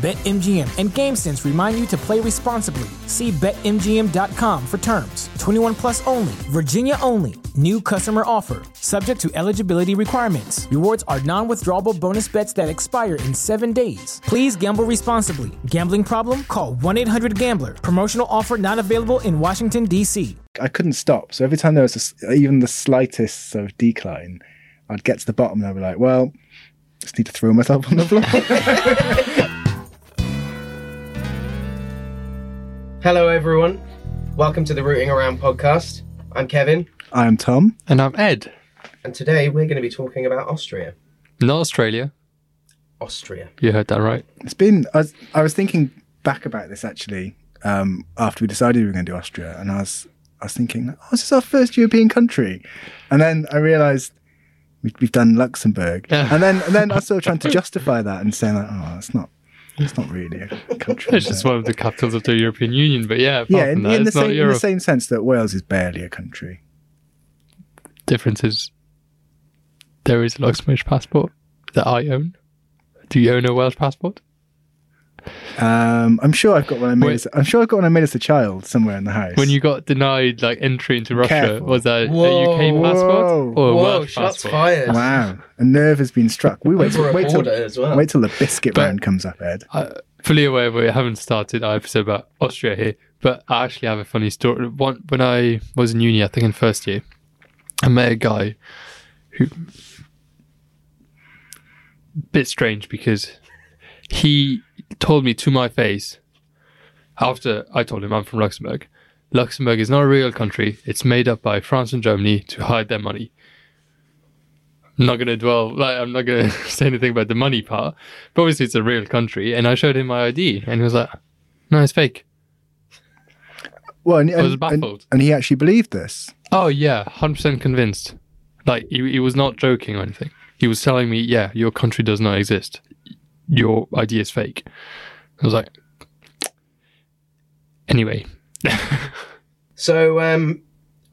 BetMGM and GameSense remind you to play responsibly. See BetMGM.com for terms. 21 plus only, Virginia only. New customer offer, subject to eligibility requirements. Rewards are non withdrawable bonus bets that expire in seven days. Please gamble responsibly. Gambling problem? Call 1 800 Gambler. Promotional offer not available in Washington, D.C. I couldn't stop. So every time there was a s even the slightest sort of decline, I'd get to the bottom and I'd be like, well, just need to throw myself on the floor. Hello, everyone. Welcome to the Routing Around podcast. I'm Kevin, I am Tom. And I'm Ed. and today we're going to be talking about Austria. Not Australia. Austria. You heard that right. It's been, I was, I was thinking back about this actually um, after we decided we were going to do Austria. And I was, I was thinking, oh, this is our first European country. And then I realized we, we've done Luxembourg. Yeah. And then, and then I was sort of trying to justify that and saying, like, oh, it's not, it's not really a country. It's just one of the capitals of the European Union, but yeah, yeah, in, that, in the it's not same, in the same sense that Wales is barely a country. Difference is there is a Luxembourgish passport that I own. Do you own a Welsh passport? Um, I'm sure I've got one. I made Wait. as, I'm sure I've got one I made as a child somewhere in the house. When you got denied like entry into Russia, Careful. was that Whoa, a UK passport whoa, or a Whoa, Welsh shots passport? fired. wow, a nerve has been struck. We wait, Over till, wait till as well. wait till the biscuit But- round comes up, Ed. I, fully aware we haven't started our episode about Austria here, but I actually have a funny story. One, when I was in uni, I think in first year, I met a guy who bit strange because he told me to my face after I told him I'm from Luxembourg. Luxembourg is not a real country. It's made up by France and Germany to hide their money. I'm not gonna dwell like I'm not gonna say anything about the money part, but obviously it's a real country. And I showed him my ID, and he was like, "No, it's fake." Well, and, was baffled. and, and he actually believed this. Oh yeah, hundred percent convinced. Like he, he was not joking or anything. He was telling me, "Yeah, your country does not exist. Your idea is fake." I was like, "Anyway, So, um,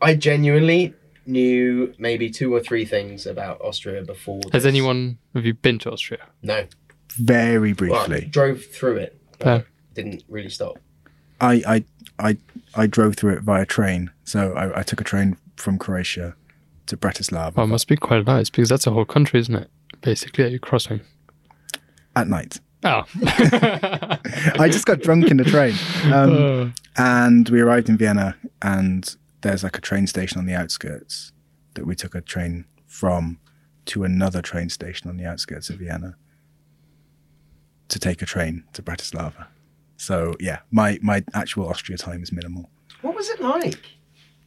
I genuinely knew maybe two or three things about Austria before. has anyone have you been to Austria?" No. Very Well, I briefly, drove through it. but Fair. Didn't really stop. I, I I I drove through it via train. So I, I took a train from Croatia to Bratislava Oh, it must be quite nice because that's a whole country, isn't it? Basically, that you're crossing. At night. Oh, I just got drunk in the train. Um, Uh, and we arrived in Vienna, and there's like a train station on the outskirts that we took a train from to another train station on the outskirts of Vienna to take a train to Bratislava. So yeah, my my actual Austria time is minimal. What was it like?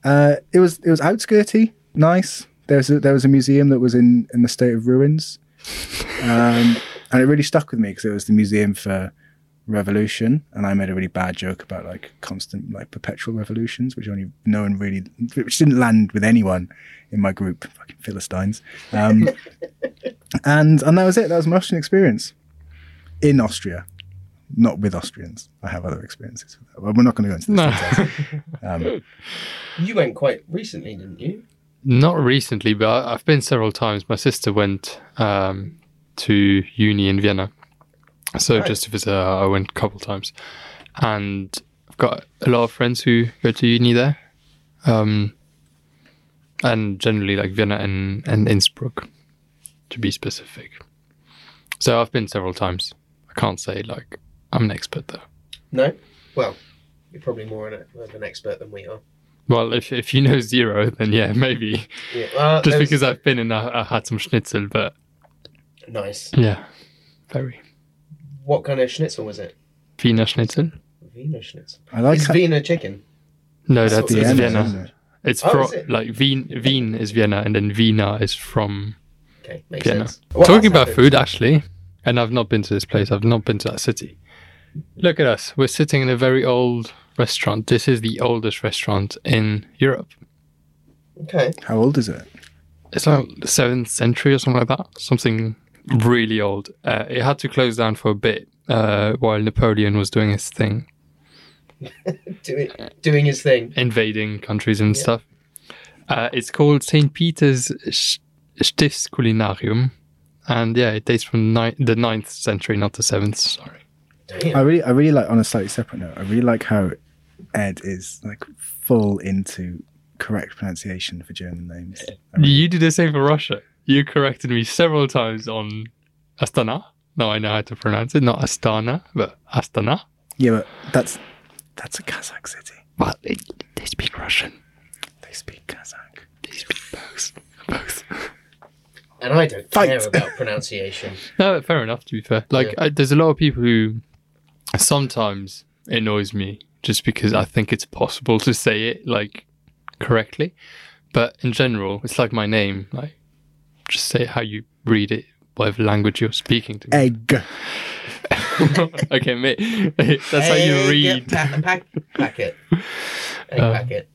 Uh, it was it was outskirty, nice. There was a, there was a museum that was in in the state of ruins, um, and it really stuck with me because it was the museum for revolution, and I made a really bad joke about like constant like perpetual revolutions, which only no one really, which didn't land with anyone in my group, fucking philistines. Um, and and that was it. That was my Austrian experience in Austria. Not with Austrians. I have other experiences. With that. Well, we're not going to go into this. no. Um, You went quite recently, didn't you? not recently, but I- I've been several times. My sister went um, to uni in Vienna, so Nice. just to visit her, I went a couple times, and I've got a lot of friends who go to uni there, um, and generally like Vienna and and Innsbruck, to be specific. So I've been several times. I can't say like I'm an expert though. No. Well, you're probably more an, of an expert than we are. Well, if if you know zero, then yeah, maybe. Yeah. Just was- because I've been and I, I had some schnitzel, but Nice. yeah, very What kind of schnitzel was it? Wiener Schnitzel. Wiener schnitzel. I like Is how- Wiener chicken? No, That's that's it's Vienna, Vienna. isn't it? It's Oh, from is it? like Wien. Wien is Vienna, and then Wiener is from Okay, makes Vienna. sense. What Talking else about happened? food, actually, and I've not been to this place. I've not been to that city. Look at us. We're sitting in a very old restaurant. This is the oldest restaurant in Europe. Okay. How old is it? It's like the seventh century or something like that. Something really old. Uh, it had to close down for a bit uh, while Napoleon was doing his thing, Doing doing his thing. invading countries and stuff. Uh, it's called St. Peter's Sch- Stiftskulinarium. And yeah, it dates from ni- the ninth century, not the seventh. Sorry. Damn. I really, I really like. On a slightly separate note, I really like how Ed is like full into correct pronunciation for German names. I really- You do the same for Russia. You corrected me several times on Astana. Now I know how to pronounce it. Not Astana, but Astana. yeah, but that's that's a Kazakh city. Well, they, they speak Russian. They speak Kazakh. They speak both. Both. And I don't Fight. care about pronunciation. No, fair enough. To be fair, like Yeah. I, there's a lot of people who sometimes annoys me just because I think it's possible to say it like correctly, but in general, it's like my name. Like, just say it how you read it, whatever language you're speaking to. Egg. okay, mate. That's how you read. Pa- pack, packet. Egg Uh. packet.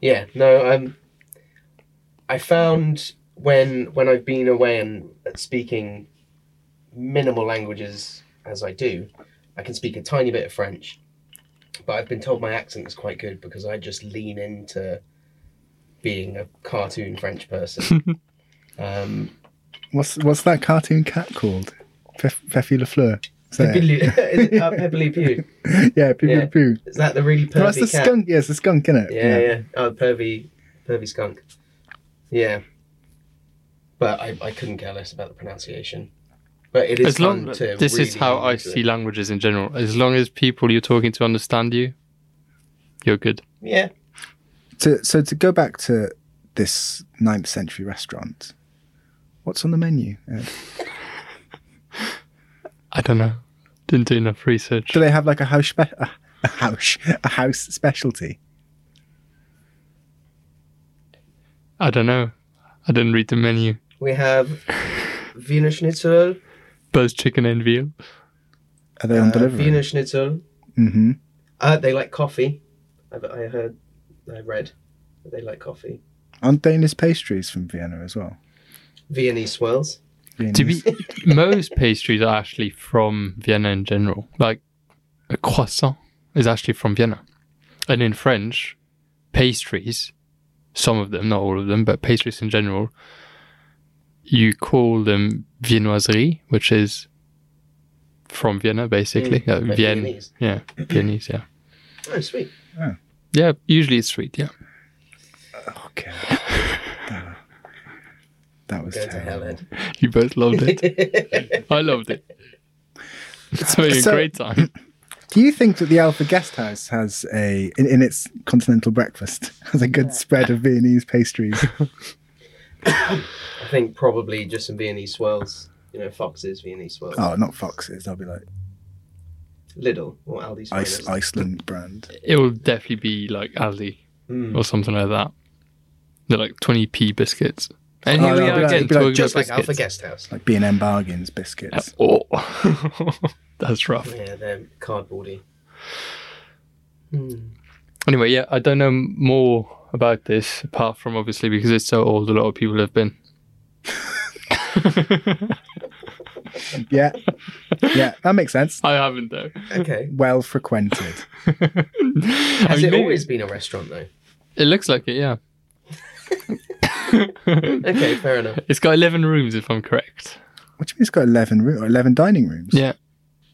Yeah. No. Um. I found when when I've been away and speaking minimal languages as I do, I can speak a tiny bit of French, but I've been told my accent is quite good because I just lean into being a cartoon French person. um, What's what's that cartoon cat called? Pef- Pepe Le Fleur. Is Pepe? Le- is it, uh, Pepe Le Pew. yeah, Pepe Yeah. Le Pew. Is that the really No, that's the cat? skunk. Yeah, it's the skunk, isn't it? Yeah, yeah. Oh, pervy, pervy skunk. Yeah. But I, I couldn't care less about the pronunciation. But it is As long fun to this is how I see it. languages in general. As long as people you're talking to understand you, you're good. Yeah. To, so to go back to this 9th century restaurant, what's on the menu? Ed? I don't know. Didn't do enough research. Do they have like a house spe- a, a house a house specialty? I don't know. I didn't read the menu. We have Wiener Schnitzel. Buzz chicken and veal. Are they on Uh, delivery? Wiener Schnitzel. mm-hmm. Uh, they like coffee. I've, I heard, I read that they like coffee. Aren't Danish pastries from Vienna as well? Viennese swirls. To be most pastries are actually from Vienna in general. Like a croissant is actually from Vienna. And in French, pastries, some of them, not all of them, but pastries in general, you call them viennoiserie, which is from Vienna basically. Mm, Uh, like Vienne. Viennese. Yeah, Viennese, yeah. Oh, sweet. Yeah, usually it's sweet, yeah. okay. That, that was Go hell, terrible. You both loved it. I loved it. It's having a So- great time. Do you think that the Alpha Guest House has a in, in its continental breakfast has a good spread of Viennese pastries? I think probably just some Viennese swirls. You know, foxes, Viennese swirls. oh, not Foxes. They'll be like Lidl or Aldi's Ice. Iceland brand. It will definitely be like Aldi Mm. or something like that. They're like 20p biscuits. And Oh, here no, we are like- again like Just like Alpha. Guest House. Like B and M bargains biscuits. Oh, that's rough. Yeah, they're cardboardy. Hmm. Anyway, yeah, I don't know more about this apart from obviously because it's so old. A lot of people have been. Yeah, yeah, that makes sense. I haven't though. Okay. Well frequented. I Has mean, it always been a restaurant though? It looks like it, yeah. Okay, fair enough. It's got 11 rooms, if I'm correct. What do you mean it's got eleven room, eleven dining rooms? Yeah,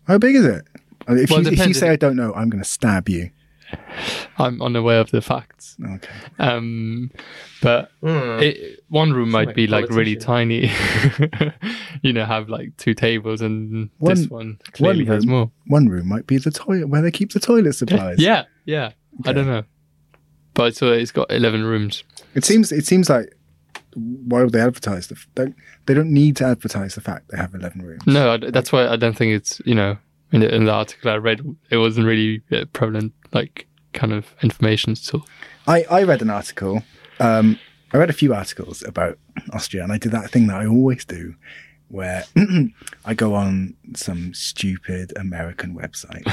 How big is it? If, Well, you, it if you say I don't know, I'm going to stab you. I'm unaware of the facts. Okay. Um, but Hmm. it, one room might like be like really tiny. you know, have like two tables, and this One- one clearly has room- more. One room might be the toilet where they keep the toilet supplies. Yeah, yeah. I don't know, but so it's got eleven rooms. It seems. It seems like why would they advertise the? f- Don't, they don't need to advertise the fact they have eleven rooms. No, I, that's why I don't think it's you know in the, in the article I read it wasn't really uh, prevalent like kind of information still. I, I read an article. Um, I read a few articles about Austria, and I did that thing that I always do, where I go on some stupid American website,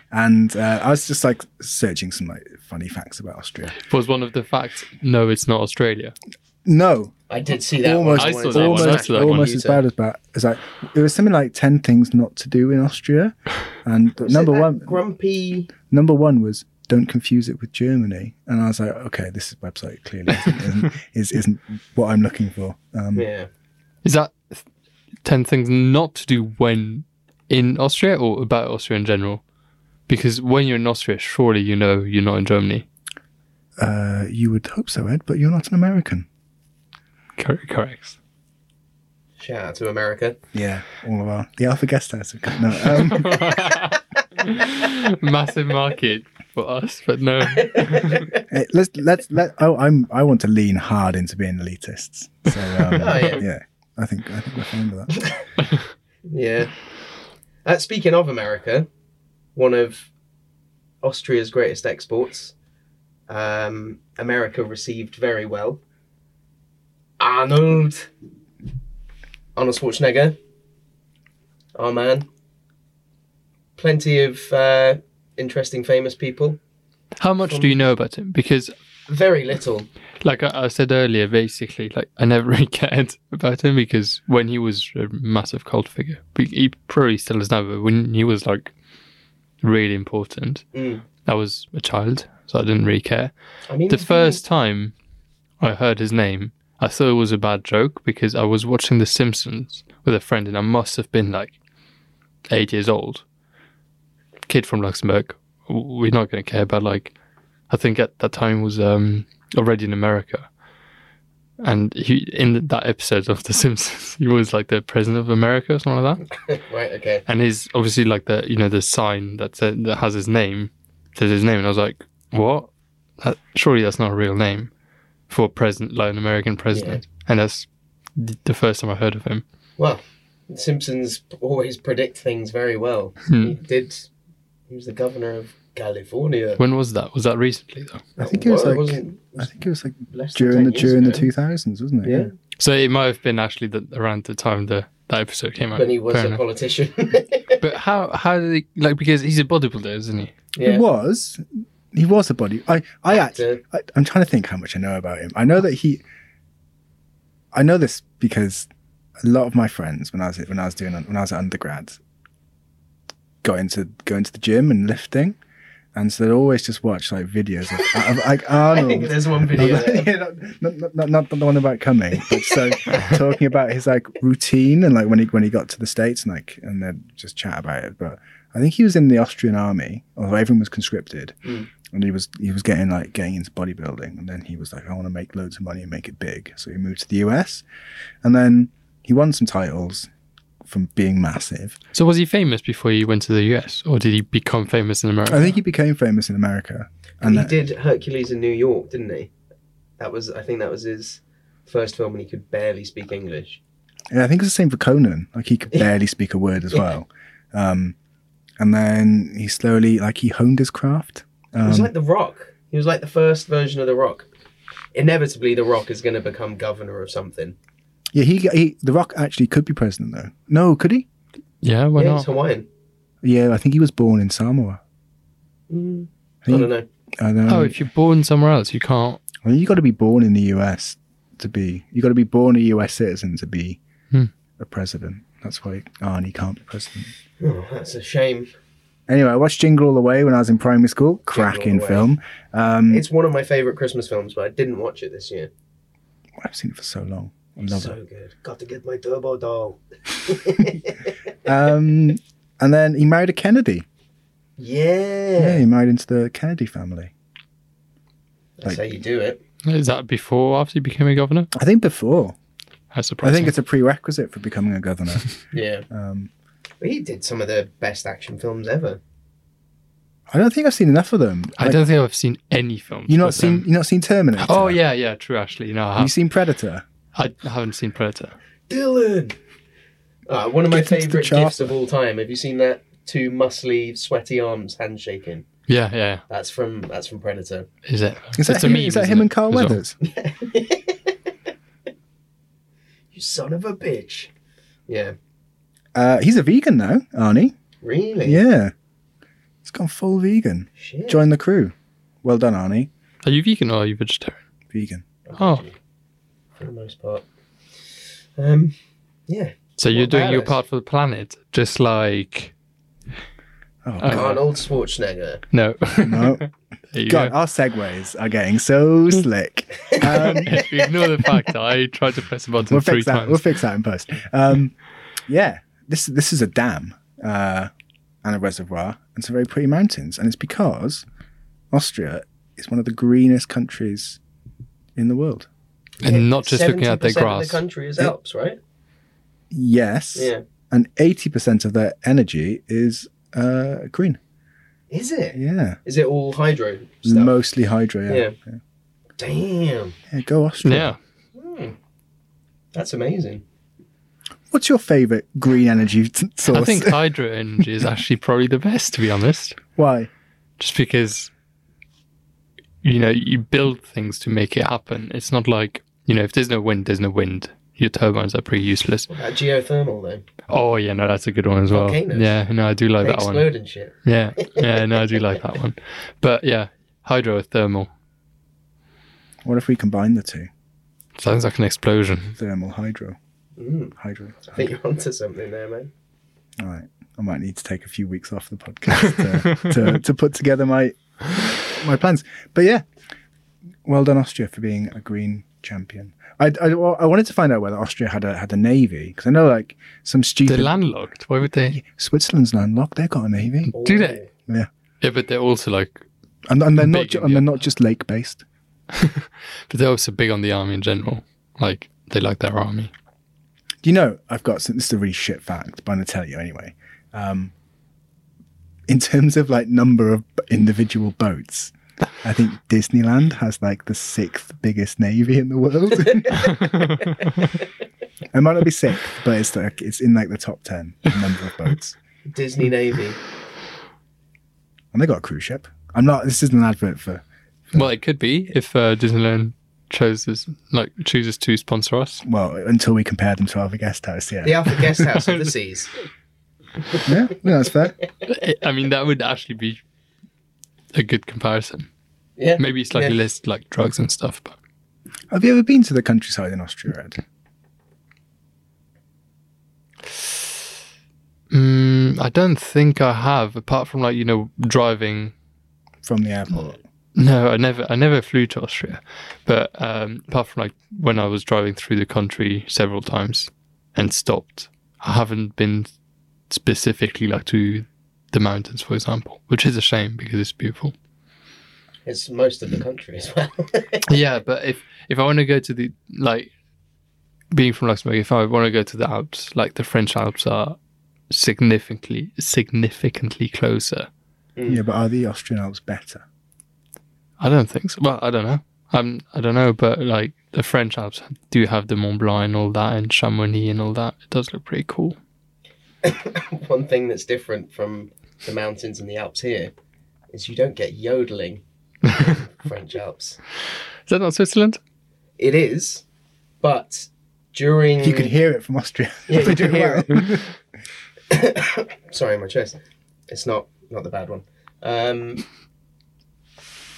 and uh, I was just like searching some like funny facts about Austria. Was one of the facts? No, it's not Australia. No, I did see that. almost, one. I saw wanted that to one. I almost, saw my that one. almost as bad as bad as like it was something like ten things not to do in Austria, and number one, grumpy. number one was don't confuse it with Germany, and I was like, okay, this website clearly isn't, isn't, is, isn't what I'm looking for. Um, Yeah. Is that 10 things not to do when in Austria or about Austria in general? Because when you're in Austria, surely you know you're not in Germany. Uh, you would hope so, Ed, but you're not an American. Cor- correct. Shout out to America. Yeah, all of our the Alpha Guest House. No, um, Massive market for us, but no. hey, let's let's let. Oh, I'm I want to lean hard into being elitists. So um, Oh, yeah. yeah, I think I think we're fine with that. Yeah. Uh, speaking of America, one of Austria's greatest exports, um, America received very well. Arnold. Arnold Schwarzenegger. Our man. Plenty of uh, interesting, famous people. How much do you know about him? Because, Very little. like I, I said earlier, basically, like I never really cared about him because when he was a massive cult figure, he- probably still is now, but when he was like really important, Mm. I was a child, so I didn't really care. I mean, the first time I heard his name, I thought it was a bad joke because I was watching The Simpsons with a friend and I must have been like eight years old. Kid from Luxembourg. We're not going to care about like, I think at that time was um, already in America. And he in that episode of The Simpsons, he was like the president of America or something like that. right, okay. And he's obviously like the you know the sign that that has his name, says his name, and I was like, what? That, surely that's not a real name for a president, like an American president. And that's the first time I heard of him. Well, Simpsons always predict things very well. Hmm. He did. He was the governor of California. When was that? Was that recently though? I think it was Well, like wasn't- I think it was like less during the 10 years during the two thousands, wasn't it? Yeah. So it might have been actually the, around the time the that episode came out. when he was Fair a enough. politician. But how how did he like because he's a bodybuilder, isn't he? yeah. He was. He was a body. I I, actually, I I'm trying to think how much I know about him. I know that he. I know this because a lot of my friends, when I was when I was doing when I was at undergrad, got into going to the gym and lifting, and so they'd always just watch like videos of, of like I think Arnold. there's one video. not, not, not, not the one about coming, but so talking about his like routine and like when he when he got to the states and like and then just chat about it. But I think he was in the Austrian army, although everyone was conscripted, Mm. And he was he was getting like getting into bodybuilding, and then he was like, I want to make loads of money and make it big, so he moved to the US, and then he won some titles from being massive. So was he famous before he went to the US, or did he become famous in America? I think he became famous in America, and he then, did Hercules in New York, didn't he? That was, I think, that was his first film, and he could barely speak English. Yeah, I think it's the same for Conan. Like he could barely speak a word as well. Um, and then he slowly, like he honed his craft. He was Um, like The Rock. He was like the first version of The Rock. Inevitably, The Rock is going to become governor of something. yeah, he, he, The Rock actually could be president though. No, could he? yeah, why yeah, not? he's Hawaiian. Yeah, I think he was born in Samoa. Mm, I, I don't know. I don't know. Oh, if you're born somewhere else, you can't. I mean, you got to be born in the US to be. You got to be born a US citizen to be Hmm. a president. That's why Arnie can't be president. Oh, that's a shame. Anyway, I watched Jingle All the Way when I was in primary school. Cracking film. Um, It's one of my favourite Christmas films, but I didn't watch it this year. I've seen it for so long. I love so it. good. Got to get my turbo doll. Um, and then he married a Kennedy. yeah. Yeah, he married into the Kennedy family. That's like- how you do it. Is that before or after he became a governor? I think before. That's I think it's a prerequisite for becoming a governor. Yeah. Um, But he did some of the best action films ever. I don't think I've seen enough of them. I Like, don't think I've seen any films. You not seen? You not seen Terminator? Oh yeah, yeah, true. Actually, no, I, Have you have. seen Predator? I haven't seen Predator. Dillon! Uh, one of my Get favourite gifts of all time. Have you seen that? Two muscly, sweaty arms handshaking. Yeah, yeah. That's from that's from Predator. Is it? Is that, It's a him, meme, is that isn't him and Carl as well? Weathers? You son of a bitch. Yeah. Uh, he's a vegan now, Arnie. Really? Yeah. He's gone full vegan. Shit. Join the crew. Well done, Arnie. Are you vegan or are you vegetarian? Vegan. Oh, For the most part. Um. Yeah. so you're doing your us? part for the planet, just like Oh, Uh, God. Arnold Schwarzenegger. no. No. there you God, go. our segues are getting so slick. Um, ignore the fact that I tried to press a button we'll three fix that. times. We'll fix that in post. Um, yeah, this this is a dam uh, and a reservoir and some very pretty mountains, and it's because Austria is one of the greenest countries in the world. and not just looking at their 70% Of grass. the country is Alps, right? Yes, Yeah. and eighty percent of their energy is uh, green. Is it? Yeah, Is it all hydro stuff? mostly hydro. Yeah. Yeah. yeah. Damn. Yeah, go Austria. Yeah. Hmm. That's amazing. What's your favourite green energy t- source? I think hydro energy is actually probably the best, to be honest. Why? Just because, you know, you build things to make it happen. It's not like, you know, if there's no wind, there's no wind. Your turbines are pretty useless. What about geothermal then? Oh, yeah, no, that's a good one as well. Volcanoes. Yeah, no, I do like They that one. explode and shit. Yeah, yeah, no, I do like that one. But yeah, hydrothermal What if we combine the two? sounds like an explosion. Thermal, hydro, Mm. hydro. I think you're onto something there, man. All right. I might need to take a few weeks off the podcast to, to, to put together my my plans. But yeah, well done, Austria, for being a green champion. I, I, I wanted to find out whether Austria had a had a navy because I know like some stupid. They're stupid landlocked. Why would they? Switzerland's landlocked. They've got a navy, Do they? yeah, Yeah, but they're also like, and, and they're not ju- and they're not just lake based. but they're also big on the army in general. Like they like their army. Do you know I've got some, this is a really shit fact, but I'm gonna tell you anyway. Um, in terms of like number of individual boats, I think Disneyland has like the sixth biggest navy in the world. it might not be sixth, but it's like it's in like the top ten in number of boats, Disney Navy. and they got a cruise ship. I'm not. This isn't an advert for. Well, it could be if uh, Disneyland chooses like chooses to sponsor us. Well, until we compare them to Alpha Guest House, yeah, The Alpha Guest House of the Seas. yeah, no, that's fair. I mean, that would actually be a good comparison. Yeah. Maybe slightly Yeah. less like drugs and stuff, but Have you ever been to the countryside in Austria, Ed? mm, I don't think I have. Apart from like you know driving. From the airport. No, I never. I never flew to Austria, but um, apart from like when I was driving through the country several times and stopped, I haven't been specifically like to the mountains, for example, which is a shame because it's beautiful. It's most of the country as well. yeah, but if if I want to go to the like being from Luxembourg, if I want to go to the Alps, like the French Alps are significantly significantly closer. Yeah, but are the Austrian Alps better? I don't think so. Well, I don't know. I'm I don't know, but like the French Alps do have the Mont Blanc and all that, and Chamonix and all that. It does look pretty cool. One thing that's different from the mountains and the Alps here is you don't get yodeling in French Alps. Is that not Switzerland? It is, but during You could hear it from Austria. Yeah, you do can it sorry, my chest. It's not not the bad one. Um,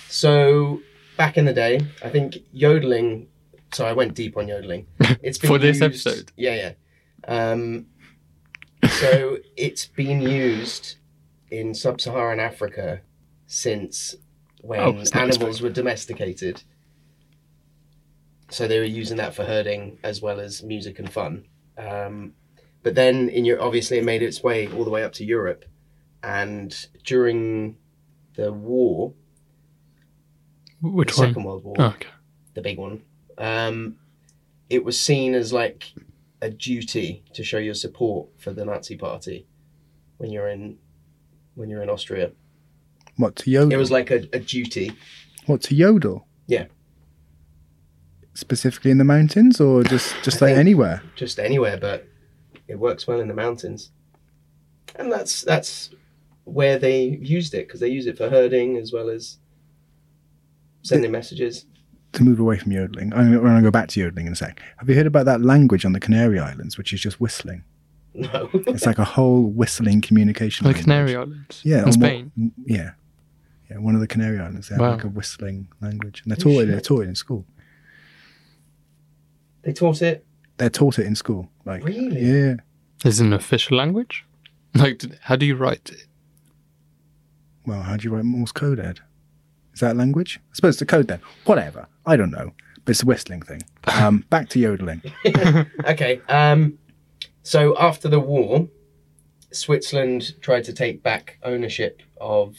so back in the day, I think yodeling. So I went deep on yodeling. It's been For this used- episode? Yeah, yeah. Um, so it's been used in sub-Saharan Africa since when Oh, animals were domesticated. So they were using that for herding as well as music and fun. Um, but then in your obviously it made its way all the way up to Europe, and during the war, Which the one? Second World War, Oh, okay. the big one, um, it was seen as like a duty to show your support for the Nazi Party when you're in when you're in Austria. What to yodel? It was like a, a duty. what to yodel? Yeah. Specifically in the mountains, or just just like anywhere? just anywhere, but it works well in the mountains. And that's that's where they used it because they use it for herding as well as sending messages. To move away from yodeling, I'm going to go back to yodeling in a sec. Have you heard about that language on the Canary Islands, which is just whistling? No. It's like a whole whistling communication. The language. Canary Islands. Yeah, In on what- Spain. yeah, yeah. One of the Canary Islands. They have Wow. like a whistling language, and they're taught it. They're taught it in school. they taught it. They're taught it in school. Like Really? yeah. Is it an official language? Like, d- how do you write it? Well, how do you write Morse code, Ed? Is that language? I suppose it's the code then. Whatever. I don't know. But it's a whistling thing. Um, back to yodeling. Okay. Um, so after the war, Switzerland tried to take back ownership of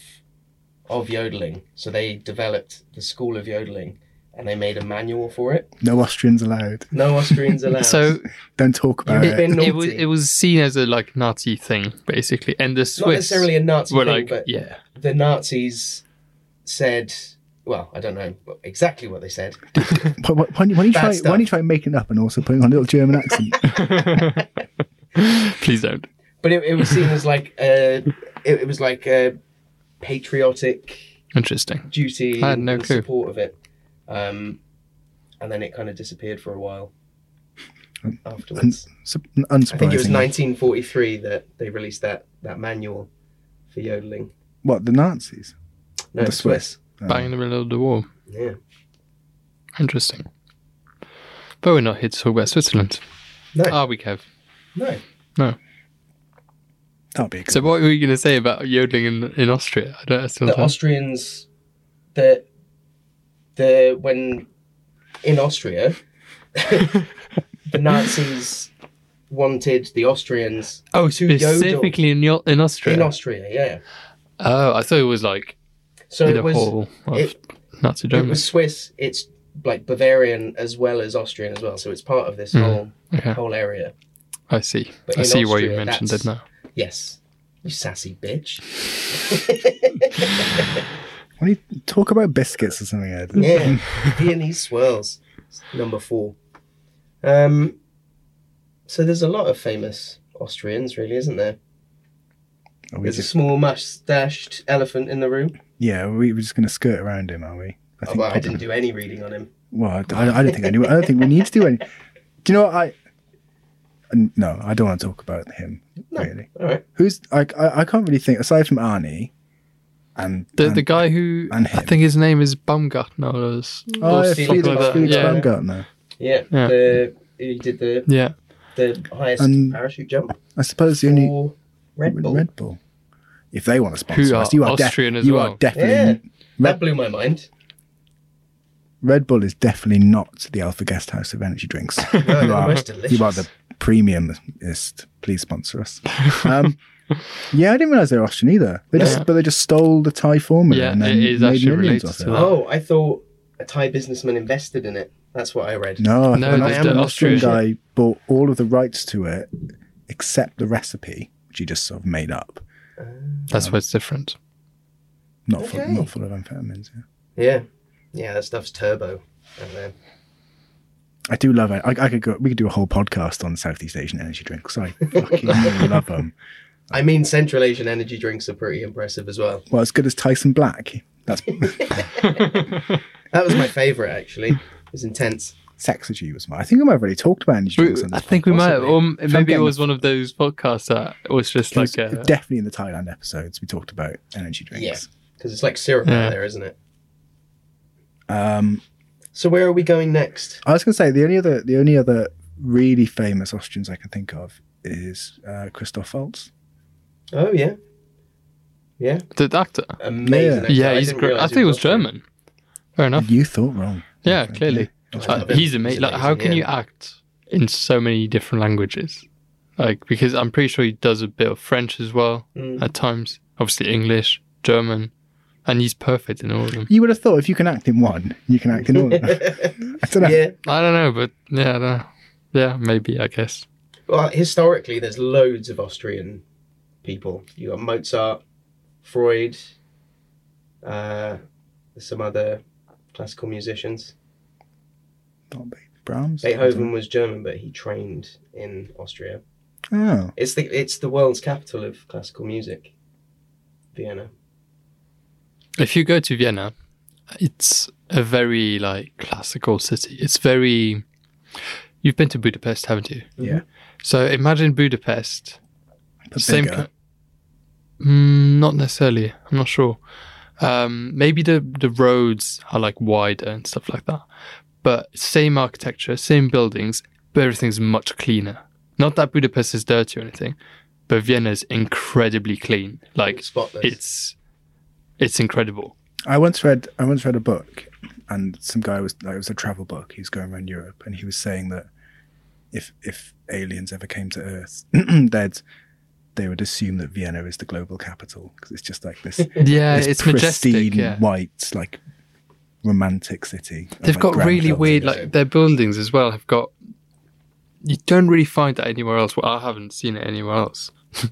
of yodeling. So they developed the school of yodeling, and they made a manual for it. No Austrians allowed. No Austrians allowed. So Don't talk about You've it. it was it was seen as a like Nazi thing basically, and the Swiss not necessarily a Nazi were thing, like, but yeah, the Nazis said, well, I don't know exactly what they said. Why, why, why don't you- why don't you Bad try? stuff. Why don't you try making it up and also putting on a little German accent? please don't. But it, it was seen as like a, it, it was like a patriotic Interesting. duty I had no and clue. support of it. Um, and then it kind of disappeared for a while afterwards. Sup- I think it was 1943 that they released that, that manual for yodeling. What the Nazis? No, The Swiss. Swiss. Bang in the middle of the war. Yeah. Interesting. But we're not here to talk about Switzerland. No, Are we, Kev? no. No. That'll be a good. So what were you going to say about yodeling in, in Austria? I don't I still The don't- Austrians, the, the, when in Austria, the Nazis wanted the Austrians Oh, to yodel. specifically in, Yo- in Austria? in Austria, yeah. oh, I thought it was like So it was, whole of it- Nazi it was Swiss, it's like Bavarian as well as Austrian as well. So it's part of this Mm. whole Okay, whole area. I see. But I in see why you mentioned it now. Yes. You sassy bitch. Why don't you talk about biscuits or something, Ed? Yeah. Viennese swirls. Number four. Um so there's a lot of famous Austrians, really, isn't there? Are we There's a small mustached elephant in the room. Yeah, we we're just going to skirt around him, are we? I Oh, well, I didn't do any reading on him. Well, I, I don't think anyone. I don't think we need to do any. Do you know what I? n- No, I don't want to talk about him No. really. All right. Who's I, I? I can't really think aside from Arnie, and The and- the guy who and I think his name is Baumgartner or, s- oh, or yeah, Felix- Felix, like. Felix Yeah. Baumgartner. Yeah. Yeah. The he did the yeah. the highest And- parachute jump I suppose the only Red Bull. Red Bull. If they want to sponsor Who us, you are, def- Austrian as you well. are definitely Yeah. Red, That blew my mind. Red Bull is definitely not the Alpha Guest House of energy drinks. No, you they're are most delicious. you are the premiumist. Please sponsor us. Um, yeah, I didn't realize they're Austrian either. They just, Yeah. but they just stole the Thai formula Yeah, and then it is made actually millions related off to it. that. Oh, I thought a Thai businessman invested in it. That's what I read. No, No, an the- Austrian, the Austrian Austrian- guy bought all of the rights to it except the recipe, which he just sort of made up. That's why it's different. Not full, not full of amphetamines. Yeah. Yeah. Yeah, that stuff's turbo. out there. I do love it. I, I could go. We could do a whole podcast on Southeast Asian energy drinks. I fucking love them. I mean, Central Asian energy drinks are pretty impressive as well. Well, as good as Tyson Black. That's That was my favourite, actually. It was intense. Sexagy was my. I think I might have already talked about energy We- drinks. on I this think we might, Possibly. or maybe it was one of those podcasts that was just It was like a, definitely in the Thailand episodes we talked about energy drinks. Yeah. Because it's like syrup Yeah. out there, isn't it? Um, So where are we going next? I was going to say the only other the only other really famous Austrians I can think of is uh, Christoph Waltz. Oh, yeah. Yeah. the actor. Amazing. actor. Yeah, I he's great. I think he was Austrian. German. Fair enough. You thought wrong. Yeah, I think, clearly. Yeah. I Uh, love him. he's amazing. Like, how can yeah. you act in so many different languages? Like, because I'm pretty sure he does a bit of French as well Mm. at times. Obviously, English, German, and he's perfect in all of them. You would have thought if you can act in one, you can act in all. of them. I don't know. yeah. I don't know, but yeah, I don't know. yeah, maybe I guess. Well, historically, there's loads of Austrian people. You got Mozart, Freud, uh, some other classical musicians. Not Be- Brahms. Beethoven was German, but he trained in Austria. Oh, It's the it's the world's capital of classical music. Vienna? If you go to Vienna, it's a very like classical city. It's very. You've been to Budapest, haven't you? Yeah. So imagine Budapest. But Same. bigger. ki- Mm, not necessarily. I'm not sure. Um, maybe the the roads are like wider and stuff like that. But same architecture, same buildings, but everything's much cleaner. Not that Budapest is dirty or anything, but Vienna is incredibly clean. Like Spotless. it's it's incredible. I once read I once read a book, and some guy was like it was a travel book. He was going around Europe, and he was saying that if if aliens ever came to Earth, they'd they would assume that Vienna is the global capital because it's just like this, Yeah, this it's pristine majestic. Yeah. white like romantic city. They've like, got grand really buildings. weird, like their buildings as well have got. You don't really find that anywhere else. Well, I haven't seen it anywhere else.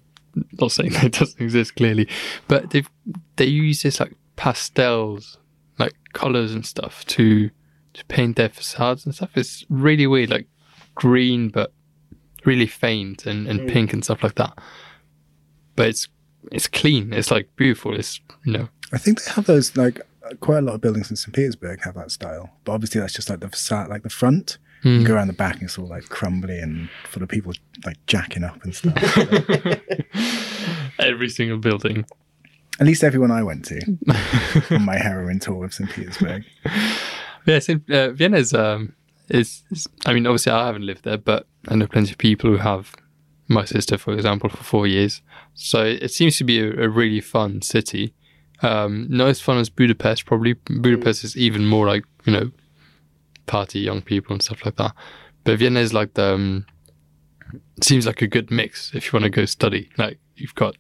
Not saying that it doesn't exist clearly, but they've they use this like pastels, like colors and stuff to to paint their facades and stuff. It's really weird, like green but really faint and, and Mm. pink and stuff like that. But it's it's clean. It's like beautiful. It's you know I think they have those like quite a lot of buildings in St. Petersburg have that style, but obviously that's just like the facade, like the front. Mm. You go around the back and it's all like crumbly and full of people like jacking up and stuff. every single building. At least everyone I went to on my heroin tour of St. Petersburg. Yeah, so, uh, Vienna is, um, is, is. I mean, obviously, I haven't lived there, but I know plenty of people who have. My sister, for example, for four years. So it, it seems to be a, a really fun city. Um, not as fun as Budapest, probably. Budapest is even more like you know, party young people and stuff like that. But Vienna is like the. Um, seems like a good mix if you want to go study. Like you've got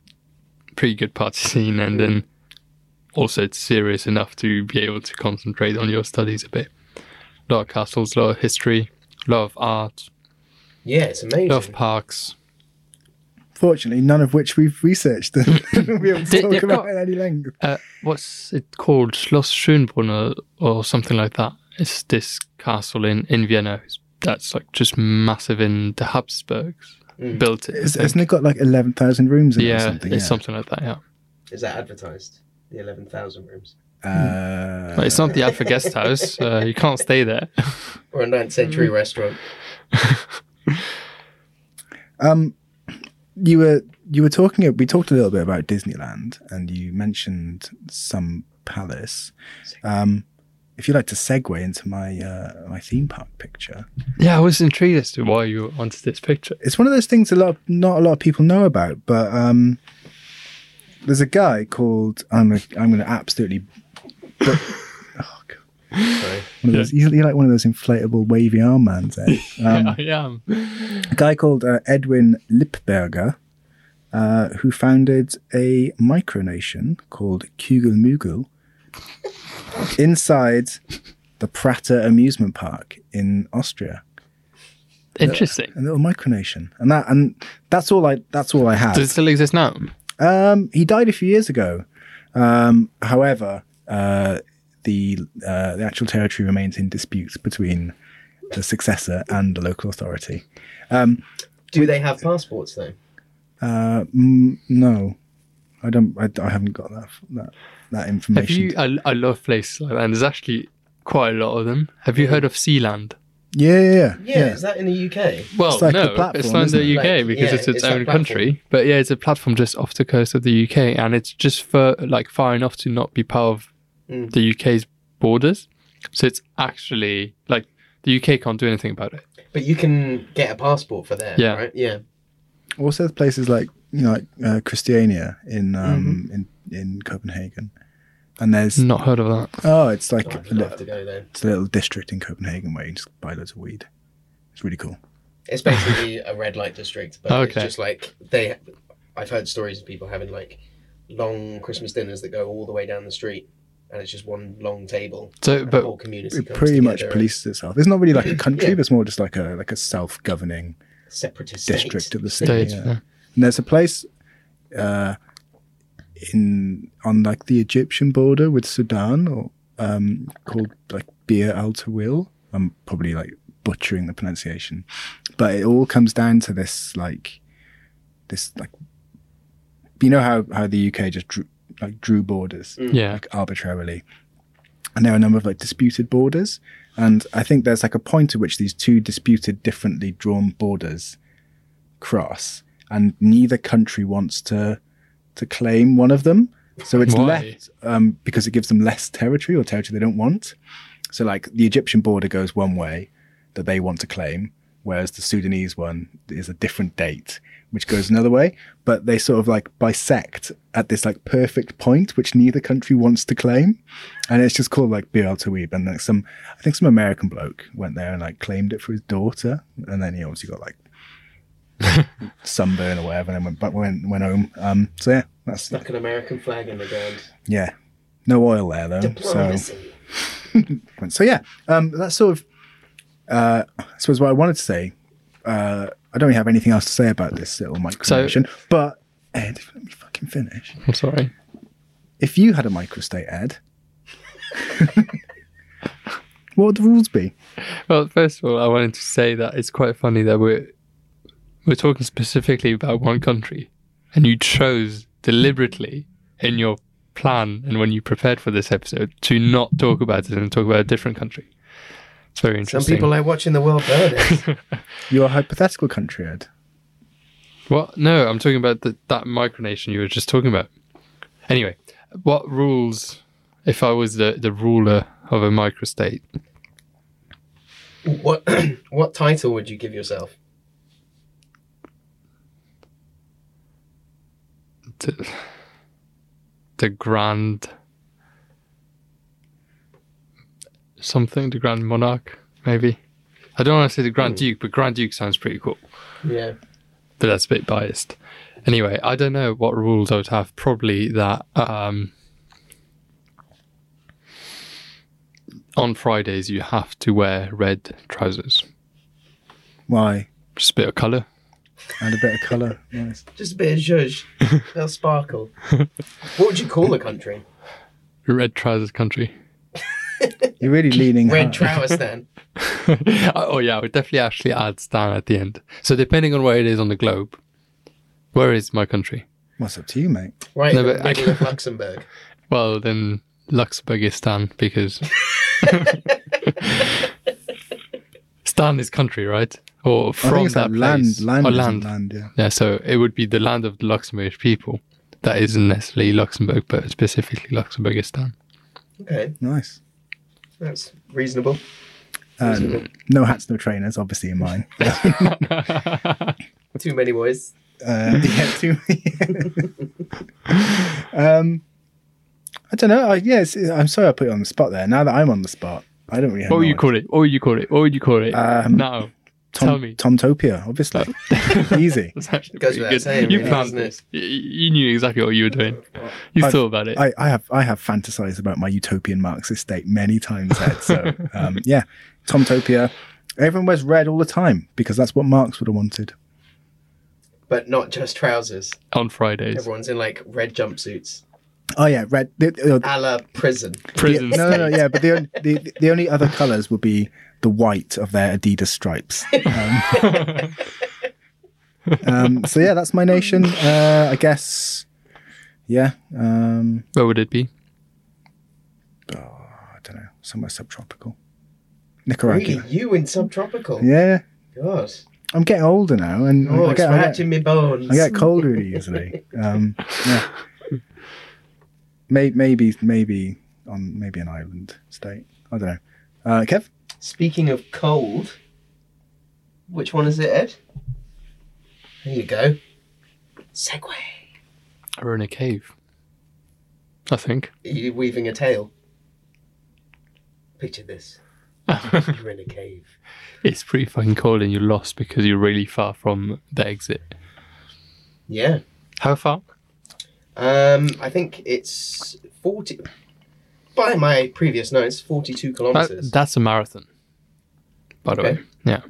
pretty good party scene, and then also it's serious enough to be able to concentrate on your studies a bit. A lot of castles, a lot of history, a lot of art, Yeah, it's a amazing. lot of parks. Fortunately, none of which we've researched and we'll be able to talk they've about got- at any length. Uh, what's it called? Schloss Schönbrunn or, or something like that. It's this castle in, in Vienna that's like just massive in the Habsburgs Mm. built it. I Is, think. hasn't it got like 11,000 rooms in it or yeah, something? it's something like that, yeah. Is that advertised? The 11,000 rooms? Uh, But it's not the Alpha Guest House. Uh, you can't stay there. Or a 9th century restaurant? Um, you were you were talking. We talked a little bit about Disneyland, and you mentioned some palace. Um, if you'd like to segue into my uh, my theme park picture, yeah, I was intrigued as to why you wanted this picture. it's one of those things a lot of, not a lot of people know about. But um, there's a guy called I'm gonna, I'm going to absolutely. But, God. Sorry. One of those, he's, he's like one of those inflatable wavy arm mans. Eh? Um, yeah, I am. a guy called uh, Edwin Lipburger, uh, who founded a micronation called Kugelmugel inside the Prater amusement park in Austria. Interesting. A little micronation, and that and that's all I that's all I have. Does it still exist now? Um, he died a few years ago. Um, however, uh, the uh, the actual territory remains in dispute between the successor and the local authority. Do they have passports though? Uh, mm, no, I don't. I, I haven't got that that that information. Have information. you? I, I love places like that. And there's actually quite a lot of them. Have you heard of Sealand? yeah, yeah, yeah. Yeah, is that in the UK? Well, It's like no, platform, it's not in the isn't UK? Like, because yeah, it's its, it's own country. But yeah, it's a platform just off the coast of the UK, and it's just for like far enough to not be part of Mm. the UK's borders. So it's actually like the UK can't do anything about it. But you can get a passport for there, Yeah. right? Yeah. Also, there's places like you know, like uh, Christiania in um Mm-hmm. in in Copenhagen, and there's Not heard of that. oh, it's like I'd a love little, to go there. it's a little district in Copenhagen where you just buy loads of weed. It's really cool. It's basically a red light district, but Okay. it's just like they. I've heard stories of people having like long Christmas dinners that go all the way down the street, and it's just one long table. So, and the but whole community It comes pretty much polices itself. It's not really like a country, Yeah. but it's more just like a like a self-governing separatist state. district of the city. stage. yeah. yeah. And there's a place uh, in on like the Egyptian border with Sudan, or um, called like Bir Al Tawil. I'm probably like butchering the pronunciation, but it all comes down to this like this like you know how how the UK just drew, like drew borders Yeah. like arbitrarily. And there are a number of like disputed borders. And I think there's like a point at which these two disputed, differently drawn borders cross, and neither country wants to to claim one of them. So it's Why? left um, because it gives them less territory or territory they don't want. So like the Egyptian border goes one way that they want to claim, whereas the Sudanese one is a different date, which goes another way. But they sort of like bisect at this like perfect point, which neither country wants to claim, and it's just called like Bir Al Tawil. And like some, I think some American bloke went there and like claimed it for his daughter, and then he obviously got like sunburn or whatever, and then went back went went home. Um, so yeah, that's Stuck an American flag in the ground. yeah, no oil there though. So Diplomacy. so yeah, um, that's sort of. Uh, I suppose what I wanted to say. Uh, I don't really have anything else to say about this little micronation, but Ed, let me fucking finish. I'm sorry. If you had a microstate, Ed, what would the rules be? Well, first of all, I wanted to say that it's quite funny that we're we're talking specifically about one country, and you chose deliberately in your plan and when you prepared for this episode to not talk about it and talk about a different country. It's very interesting. Some people are watching the world burn. Ed. Your hypothetical country, Ed. What? No, I'm talking about the, that micronation you were just talking about. Anyway, what rules if I was the, the ruler of a microstate? what what title would you give yourself? The, the Grand something, the Grand Monarch, maybe. I don't want to say the Grand Duke, but Grand Duke sounds pretty cool. Yeah. but that's a bit biased. Anyway, I don't know what rules I would have. Probably that um, on Fridays you have to wear red trousers. Why? Just a bit of colour. And a bit of colour. Nice. Just a bit of zhuzh. They'll sparkle. what would you call the country? Red trousers country. You're really leaning in. Red hard. trousers then. oh yeah, I would definitely actually add Stan at the end. So depending on where it is on the globe, where is my country? What's up to you, mate? Right No, but I- middle Luxembourg. Well, then Luxembourg is Stan because Stan is country, right? Or I from think it's that land, place. land, or land. land. Yeah. Yeah, so it would be the land of the Luxembourgish people. That isn't necessarily Luxembourg, but specifically Luxembourgistan. Okay, Nice. That's reasonable. Uh, no hats, no trainers, obviously in mine. Too many boys. Uh, yeah, too. um, I don't know. I, yeah, I'm sorry I put you on the spot there. Now that I'm on the spot, I don't really. Have What would you call it? What would you call it? What would you call it? Um, now, Tom, tell me. Tomtopia, obviously. Easy. That's actually Goes pretty without good. saying, you really, planned this. You, you knew exactly what you were doing. You I've- thought about it. I, I have I have fantasized about my utopian Marxist state many times, Ed. So um, yeah, Tomtopia. Everyone wears red all the time because that's what Marx would have wanted. But not just trousers. on Fridays. Everyone's in like red jumpsuits. Oh yeah, red. The, uh, A la prison. Prison no, no, no, yeah, but the, the the only other colours would be the white of their Adidas stripes. Um, um, so yeah, that's my nation. Uh, I guess. Yeah, um, Where would it be? I don't know, somewhere subtropical. Nicaragua. Really? You in subtropical? Yeah, God. I'm getting older now, and Oh, I, get, I, get, scratching me bones. I get cold really easily. Um, yeah. May, maybe, maybe on maybe an island state. I don't know. Uh, Kev. Speaking of cold, which one is it, Ed? There you go. Segue. Or in a cave? I think. Are you weaving a tale? Picture this. You're in a cave. It's pretty fucking cold and you're lost because you're really far from the exit. Yeah. How far? Um, I think it's 40. By my previous notes, 42 That, kilometers. that's a marathon. By the Okay. way. Yeah.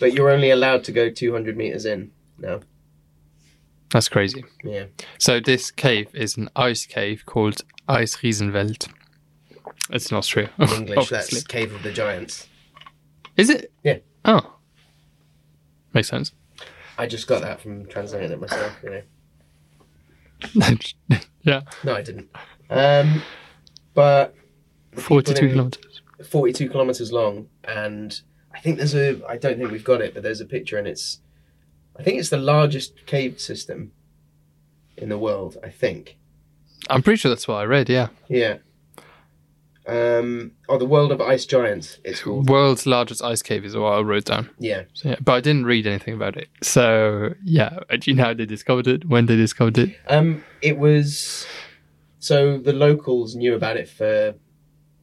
But you're only allowed to go 200 meters in now. That's crazy. Yeah. So this cave is an ice cave called Eisriesenwelt. It's in Austria. In English, that's Cave of the Giants. Is it? Yeah. Oh. Makes sense. I just got that from translating it myself, you know. yeah, No, I didn't. Um, but 42 kilometers. 42 kilometers long and i think there's a i don't think we've got it but there's a picture and it's i think it's the largest cave system in the world i think I'm pretty sure that's what I read. Yeah, yeah um oh the world of ice giants it's called world's largest ice cave is what I wrote down. yeah So, yeah, but I didn't read anything about it. So yeah, do you know how they discovered it? When they discovered it? um it was so the locals knew about it for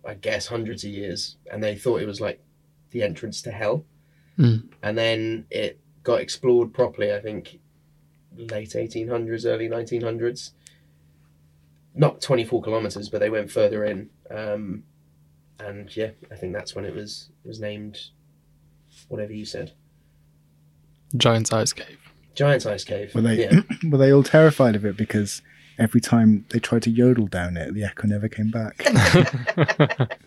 i guess hundreds of years and they thought it was like the entrance to hell Mm. and then it got explored properly i think late 1800s early 1900s not 24 kilometers but they went further in um, and yeah i think that's when it was was named whatever you said Giant's ice cave. giant's ice cave Were they yeah were they all terrified of it because every time they tried to yodel down it, the echo never came back?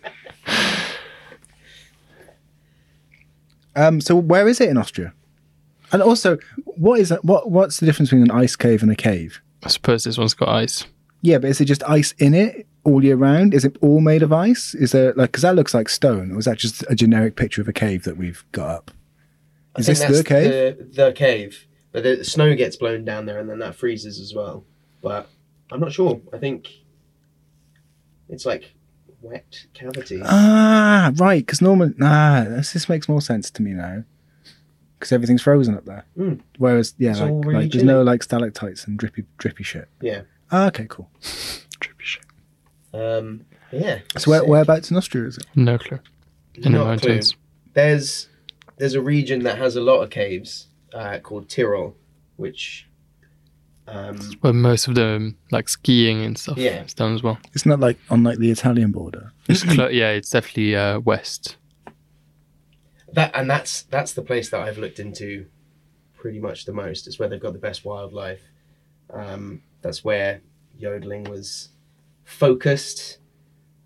um, so where is it in Austria? And also, what is that, what what's the difference between an ice cave and a cave? I suppose this one's got ice. Yeah, but is it just ice in it all year round? Is it all made of ice? Is there like because that looks like stone, or is that just a generic picture of a cave that we've got up? I Is think this the cave? The, the cave, but the snow gets blown down there, and then that freezes as well. But I'm not sure. I think it's like wet cavity. Ah, right. Because Norman, ah, this, this makes more sense to me now. Because everything's frozen up there. Mm. Whereas, yeah, It's like, really like there's chilly. no like stalactites and drippy, drippy shit. Yeah. Ah, okay, cool. Trippy shit. Um, yeah. So where, sick. whereabouts in Austria is it? No clue. In the Not a clue. mountains. There's there's a region that has a lot of caves uh, called Tyrol, which um, Where most of the like skiing and stuff Yeah. is done as well. It's not like on like the Italian border. It's clo- yeah, it's definitely uh, west. that and that's that's the place that I've looked into pretty much the most. It's where they've got the best wildlife. Um, that's where yodeling was focused.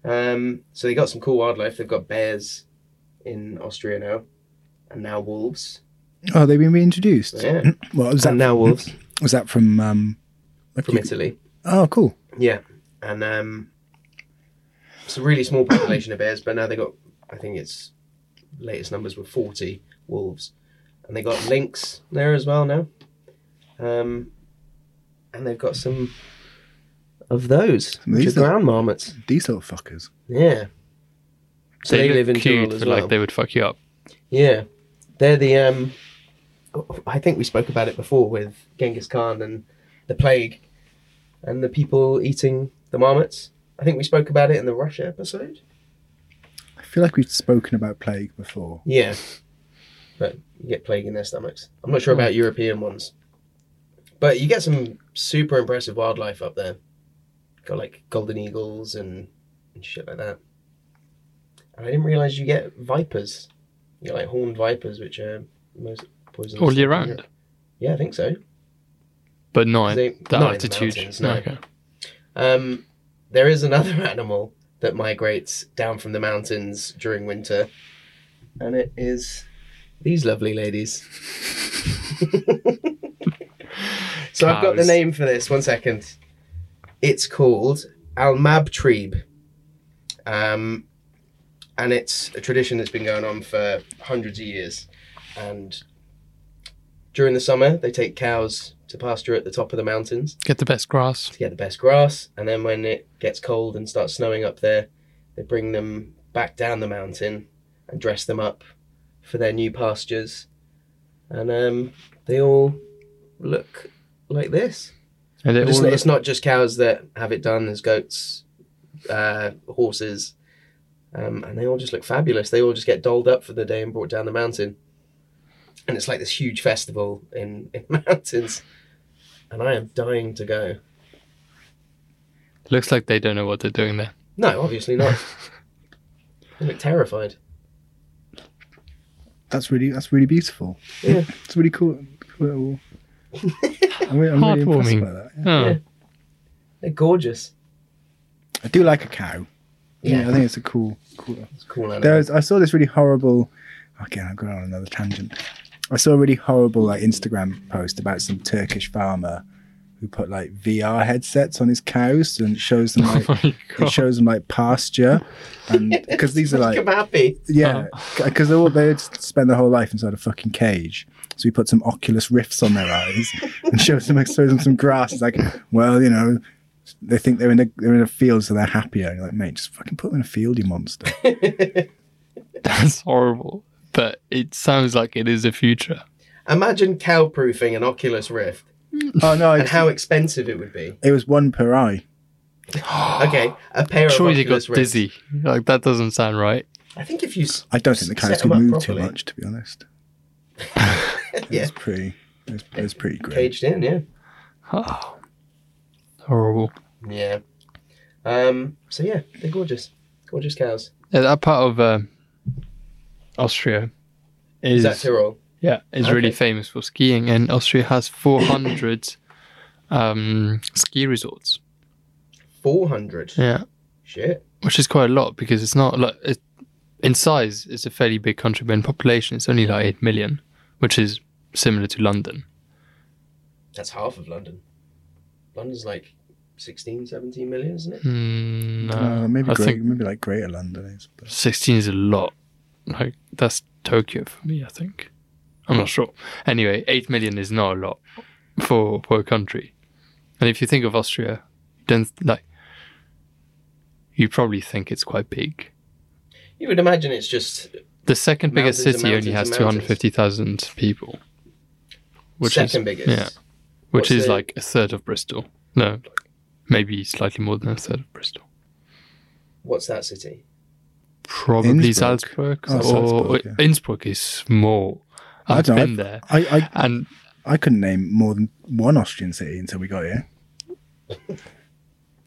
Um, so they got some cool wildlife. They've got bears in Austria now, and now wolves. Oh, they've been reintroduced. Yeah, Well, was that and now wolves was that from um? from you- Italy. Oh, cool. Yeah, and um, it's a really small population of bears, but now they got. I think its latest numbers were forty wolves, and they got lynx there as well now. Um, and they've got some of those, which are These are- ground marmots. These little fuckers. Yeah. So they, look live in cute, as but well. like they would fuck you up. Yeah, they're the. Um, I think we spoke about it before with Genghis Khan and the plague, and the people eating the marmots. I think we spoke about it in the Russia episode. I feel like we've spoken about plague before. Yeah, but you get plague in their stomachs. I'm not sure about hmm. European ones, but you get some super impressive wildlife up there. Got like golden eagles and, and shit like that. And I didn't realize you get vipers. You get like horned vipers, which are most poisonous. All year round, Europe. Yeah, I think so. but not They- that not in the altitude. no. Okay. Um, there is another animal that migrates down from the mountains during winter, and it is these lovely ladies. so I've got the name for this. One second. It's called Almabtrieb. Um, and it's a tradition that's been going on for hundreds of years. And during the summer, they take cows to pasture at the top of the mountains Get the best grass. to get the best grass. And then when it gets cold and starts snowing up there, they bring them back down the mountain and dress them up for their new pastures. And um, they all look like this. And But it's, all it's not just cows that have it done. There's goats, uh, horses, um, and they all just look fabulous. They all just get dolled up for the day and brought down the mountain. And it's like this huge festival in, in mountains. And I am dying to go. looks like they don't know what they're doing there. No, obviously not. they look terrified. That's really that's really beautiful. Yeah. It's really cool. cool little- I'm really, I'm really impressed Heartwarming. by that. yeah. Oh, Yeah. They're gorgeous. I do like a cow. Yeah. Yeah, I think it's a cool, cool. It's cool animal. There's, I saw this really horrible. Again, I'm going on another tangent. I saw a really horrible like Instagram post about some Turkish farmer who put like VR headsets on his cows and shows them oh like Oh it shows them like pasture, and because these are like happy. yeah, oh. because they all they would spend their whole life inside a fucking cage. So he put some Oculus Rifts on their eyes and shows them like, shows them some grass. It's like, well, you know, they think they're in a they're in a field, so they're happier. And you're like, mate, just fucking put them in a field, you monster. That's horrible. But it sounds like it is a future. Imagine cow proofing an Oculus Rift oh no, and how expensive it would be. it was one per eye. Okay, a pair of Surely they got Oculus Rifts. dizzy. Like that doesn't sound right. I think if you s- I don't think the cows Set could 'em up move too properly. much, to be honest. yeah It's pretty. It's, it's pretty great. caged in, yeah, Oh, horrible. yeah. Um. So yeah, they're gorgeous, gorgeous cows. Yeah, that part of uh, Austria Is is, that Tyrol? yeah is really famous for skiing, and Austria has 400 um, ski resorts. Four hundred. Yeah, Shit. which is quite a lot because it's not like it, in size. It's a fairly big country, but in population, it's only like eight million, which is similar to London. That's half of London. London's like 16, 17 million, isn't it? Mm, no, Uh, maybe I great, think maybe like Greater London is. But 16 is a lot. Like that's Tokyo for me, I think. I'm not hmm. sure. Anyway, 8 million is not a lot for for a country. And if you think of Austria, then like you probably think it's quite big. You would imagine it's just The second biggest city only has mountains and mountains. 250,000 people. Which second is biggest. yeah, which What's is the- like a third of Bristol. No, maybe slightly more than a third of Bristol. What's that city? Probably Innsbruck. Salzburg, Oh, or Salzburg, yeah. Innsbruck is small. I I've know, been there, I, I and I couldn't name more than one Austrian city until we got here. I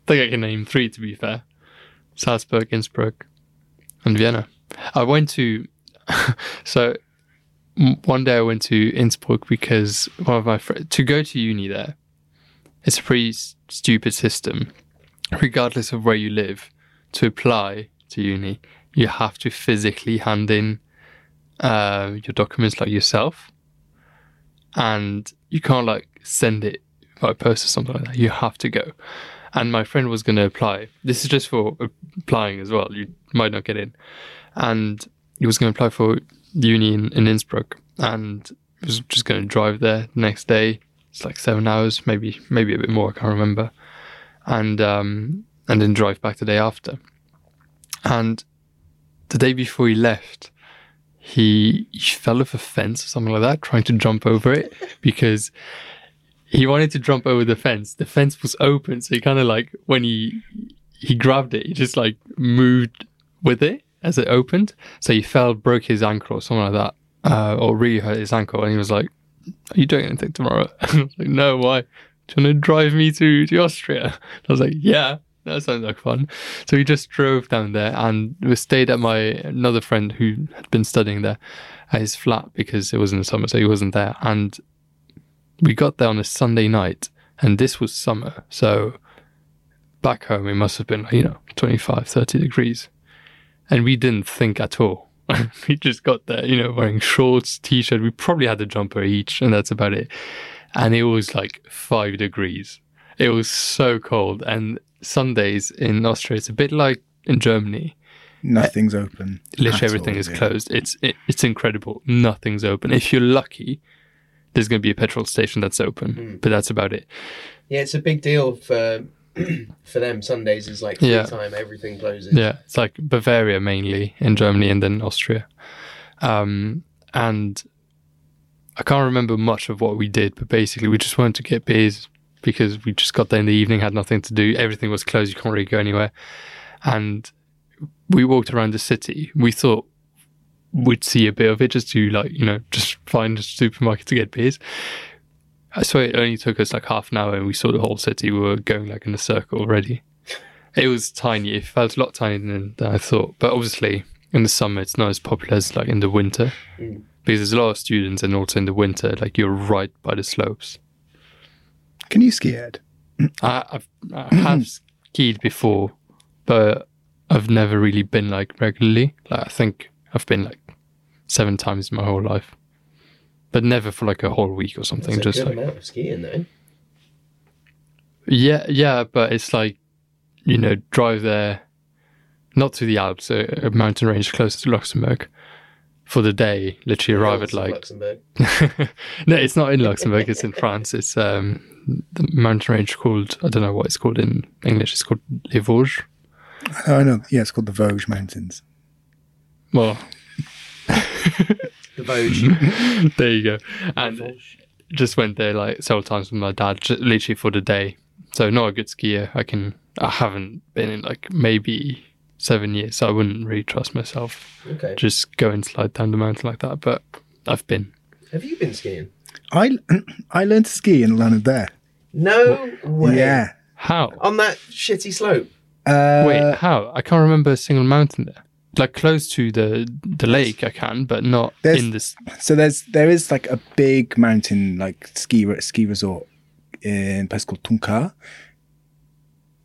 think I can name three to be fair: Salzburg, Innsbruck, and Vienna. I went to so one day I went to Innsbruck because one of my friends to go to uni there. It's a pretty s- stupid system. Regardless of where you live, to apply to uni, you have to physically hand in uh, your documents like yourself, and you can't like send it by post or something like that. You have to go. And my friend was going to apply. This is just for applying as well. You might not get in. And he was going to apply for uni in, in Innsbruck, and was just going to drive there the next day. It's like seven hours, maybe maybe a bit more. I can't remember. And um, and then drive back the day after. And the day before he left, he, he fell off a fence or something like that, trying to jump over it because he wanted to jump over the fence. The fence was open, so he kind of like when he he grabbed it, he just like moved with it as it opened. So he fell, broke his ankle or something like that, uh, or really hurt his ankle. And he was like, "Are you doing anything tomorrow?" I was like, "No, why? Do you want to drive me to to Austria?" I was like, "Yeah." That sounds like fun. So we just drove down there and we stayed at my another friend who had been studying there at his flat because it was in the summer, so he wasn't there. And we got there on a Sunday night, and this was summer. So back home, it must have been, you know, 25, 30 degrees. And we didn't think at all. we just got there, you know, wearing shorts, t shirt. We probably had a jumper each, and that's about it. And it was like five degrees. It was so cold. And Sundays in Austria, it's a bit like in Germany. Nothing's open. Literally everything all, is yeah. closed. It's it, it's incredible. Nothing's open. If you're lucky, there's going to be a petrol station that's open, Mm. but that's about it. Yeah, it's a big deal for for them. Sundays is like free Yeah. time. Everything closes. Yeah, it's like Bavaria mainly in Germany and then Austria. Um, and I can't remember much of what we did, but basically we just wanted to get beers because we just got there in the evening, had nothing to do. Everything was closed. You can't really go anywhere. And we walked around the city. We thought we'd see a bit of it just to like, you know, just find a supermarket to get beers. I swear it only took us like half an hour and we saw the whole city. We were going like in a circle already. It was tiny. It felt a lot tinier than, than I thought. But obviously, in the summer, it's not as popular as like in the winter Mm. because there's a lot of students, and also in the winter, like you're right by the slopes. Can you ski, Ed? I, I've I have skied before, but I've never really been like regularly. Like I think I've been like seven times in my whole life, but never for like a whole week or something. That's a just good like amount of skiing though. Yeah, yeah, but it's like, you know, drive there, not to the Alps, a, a mountain range closer to Luxembourg, for the day. Literally arrive at like. Luxembourg. no, it's not in Luxembourg. It's in France. It's um the mountain range called I don't know what it's called in English. It's called Les Vosges. Oh, I know. Yeah, it's called the Vosges Mountains. Well, The Vosges. there you go. And just went there like several times with my dad, just literally for the day. So not a good skier. I can. I haven't been in like maybe seven years, so I wouldn't really trust myself okay. just go and slide down the mountain like that. But I've been. Have you been skiing? I I learned to ski in Ulan-Ude. No way. Yeah. How? On that shitty slope. Uh, Wait, how? I can't remember a single mountain there. Like close to the the lake, I can, but not There's- in this. So there's there is like a big mountain like ski ski resort in a place called Tunka,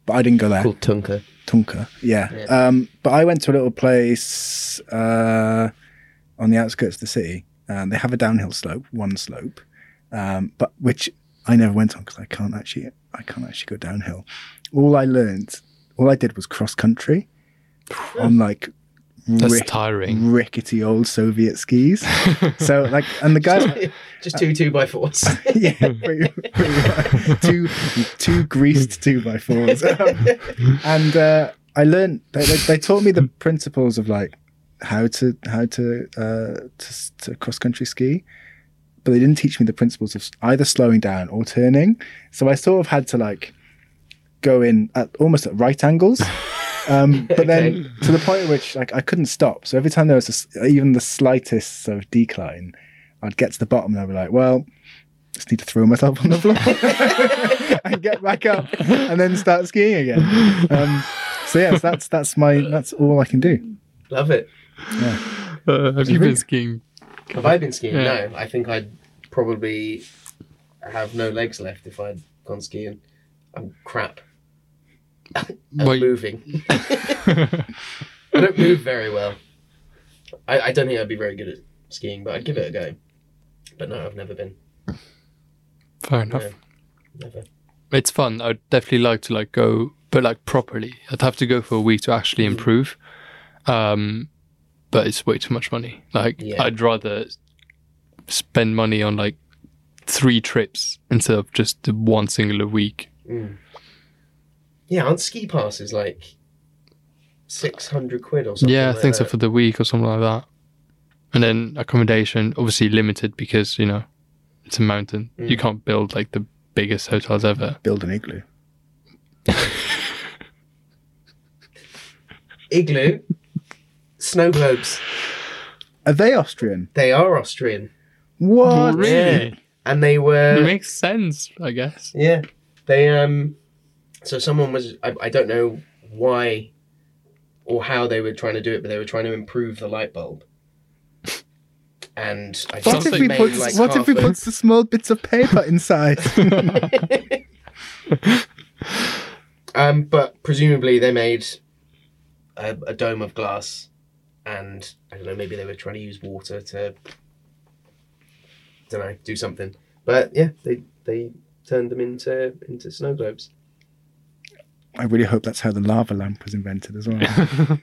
but I didn't go there. Called Tunka. Tunka, yeah. Yeah. Um, but I went to a little place uh, on the outskirts of the city. Um, they have a downhill slope, one slope, um, but which I never went on because I can't actually I can't actually go downhill. All I learned, all I did was cross country on like That's rick- tiring. rickety old Soviet skis. so like, and the guys, Just two two by fours. yeah, pretty, pretty much. two two greased two by fours, Um, and uh, I learned. They, they, they taught me the principles of like how to how to uh, to, to cross country ski, but they didn't teach me the principles of either slowing down or turning. So I sort of had to like go in at almost at right angles. Um, but then to the point at which like I couldn't stop. So every time there was a s even the slightest sort of decline, I'd get to the bottom and I'd be like, well, just need to throw myself on the floor and get back up and then start skiing again. Um, so yes, that's that's my that's all I can do. Love it. Uh, have you been skiing? Have I been skiing? Yeah. No. I think I'd probably have no legs left if I'd gone skiing. I'm crap Well, moving. I don't move very well. I, I don't think I'd be very good at skiing, but I'd give it a go. But no, I've never been. Fair enough. No, never. It's fun. I'd definitely like to like go, but like properly. I'd have to go for a week to actually Mm. improve. Um, but it's way too much money. Like Yeah. I'd rather spend money on like three trips instead of just one singular week. Mm. Yeah, aren't ski passes like six hundred quid or something? yeah, I like think so for the week or something like that. And then accommodation, obviously limited because you know it's a mountain. You Mm. can't build like the biggest hotels ever. Build an igloo. Igloo, snow globes. Are they Austrian? They are Austrian, What? Really? and they were. It were makes sense, I guess. yeah. They um. So someone was I, I don't know why or how they were trying to do it, but they were trying to improve the light bulb. And I What if we put like, what if we put the small bits of paper inside? Um, but presumably they made a, a dome of glass, and I don't know. Maybe they were trying to use water to, don't know, do something. But yeah, they they turned them into into snow globes. I really hope that's how the lava lamp was invented as well.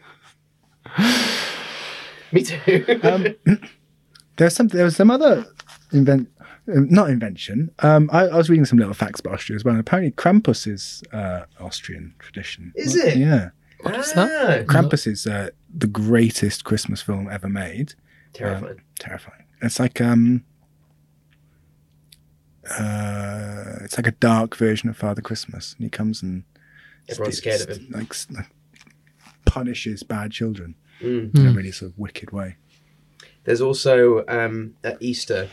Me too. um, there's some there was some other invent uh, not invention. Um, I, I was reading some little facts about Austria as well. And apparently, Krampus is uh, Austrian tradition. Is it? Yeah, is that? Ah, Krampus is uh, the greatest Christmas film ever made. Terrifying. Terrifying. It's like um, uh, it's like a dark version of Father Christmas. And he comes and Everyone's scared of him. Like, like punishes bad children Mm. in a Hmm. really sort of wicked way. There's also um, at Easter,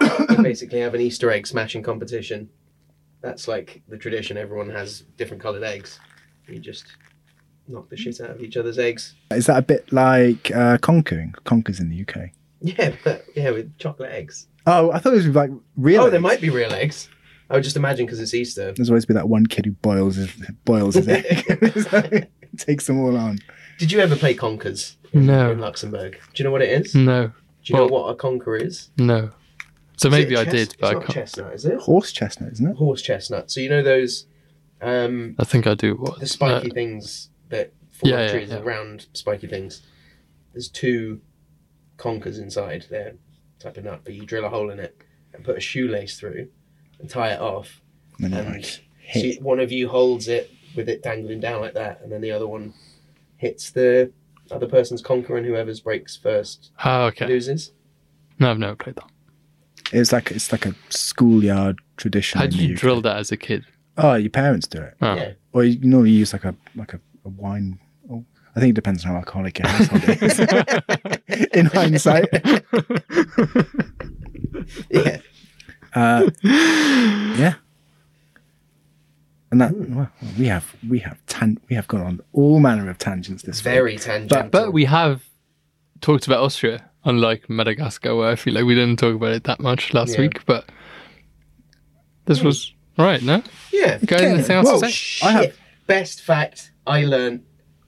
they basically have an Easter egg smashing competition. That's like the tradition. Everyone has different coloured eggs. You just knock the shit out of each other's eggs. Is that a bit like uh, Conquering? Conkers in the UK. Yeah, but yeah, with chocolate eggs. Oh, I thought it was like real. Oh, there might be real eggs. I would just imagine because it's Easter. There's always been that one kid who boils his boils his egg, takes them all on. Did you ever play conkers in No. Luxembourg? Do you know what it is? No, Do you know what a conker is? no. So Is maybe a I chest- did, It's but I not can't. chestnut, is it? Horse chestnut, isn't it? Horse chestnut. So you know those Um, I think I do. What the spiky uh, things that fall Yeah, off yeah, trees, yeah. round spiky things. There's two conkers inside. They're type of nut, but you drill a hole in it and put a shoelace through and tie it off. And then And like, so one of you holds it with it dangling down like that, and then the other one hits the other person's conker, and whoever's breaks first Oh, okay. loses. No, I've never played that. It's like it's like a schoolyard tradition. How in did the you UK. drill that as a kid? Oh, your parents do it, Oh. Yeah. or you normally use like a like a, a wine. Oh, I think it depends on how alcoholic your household is. in hindsight, Yeah. Uh, yeah. And that well, we have we have tan- we have gone on all manner of tangents this week. Very tangential. But we have talked about Austria, unlike Madagascar, where I feel like we didn't talk about it that much last Yeah. week. But this was right, no? yeah. Guys, Okay. anything else Whoa, to say? Shit. I have- Best fact I learned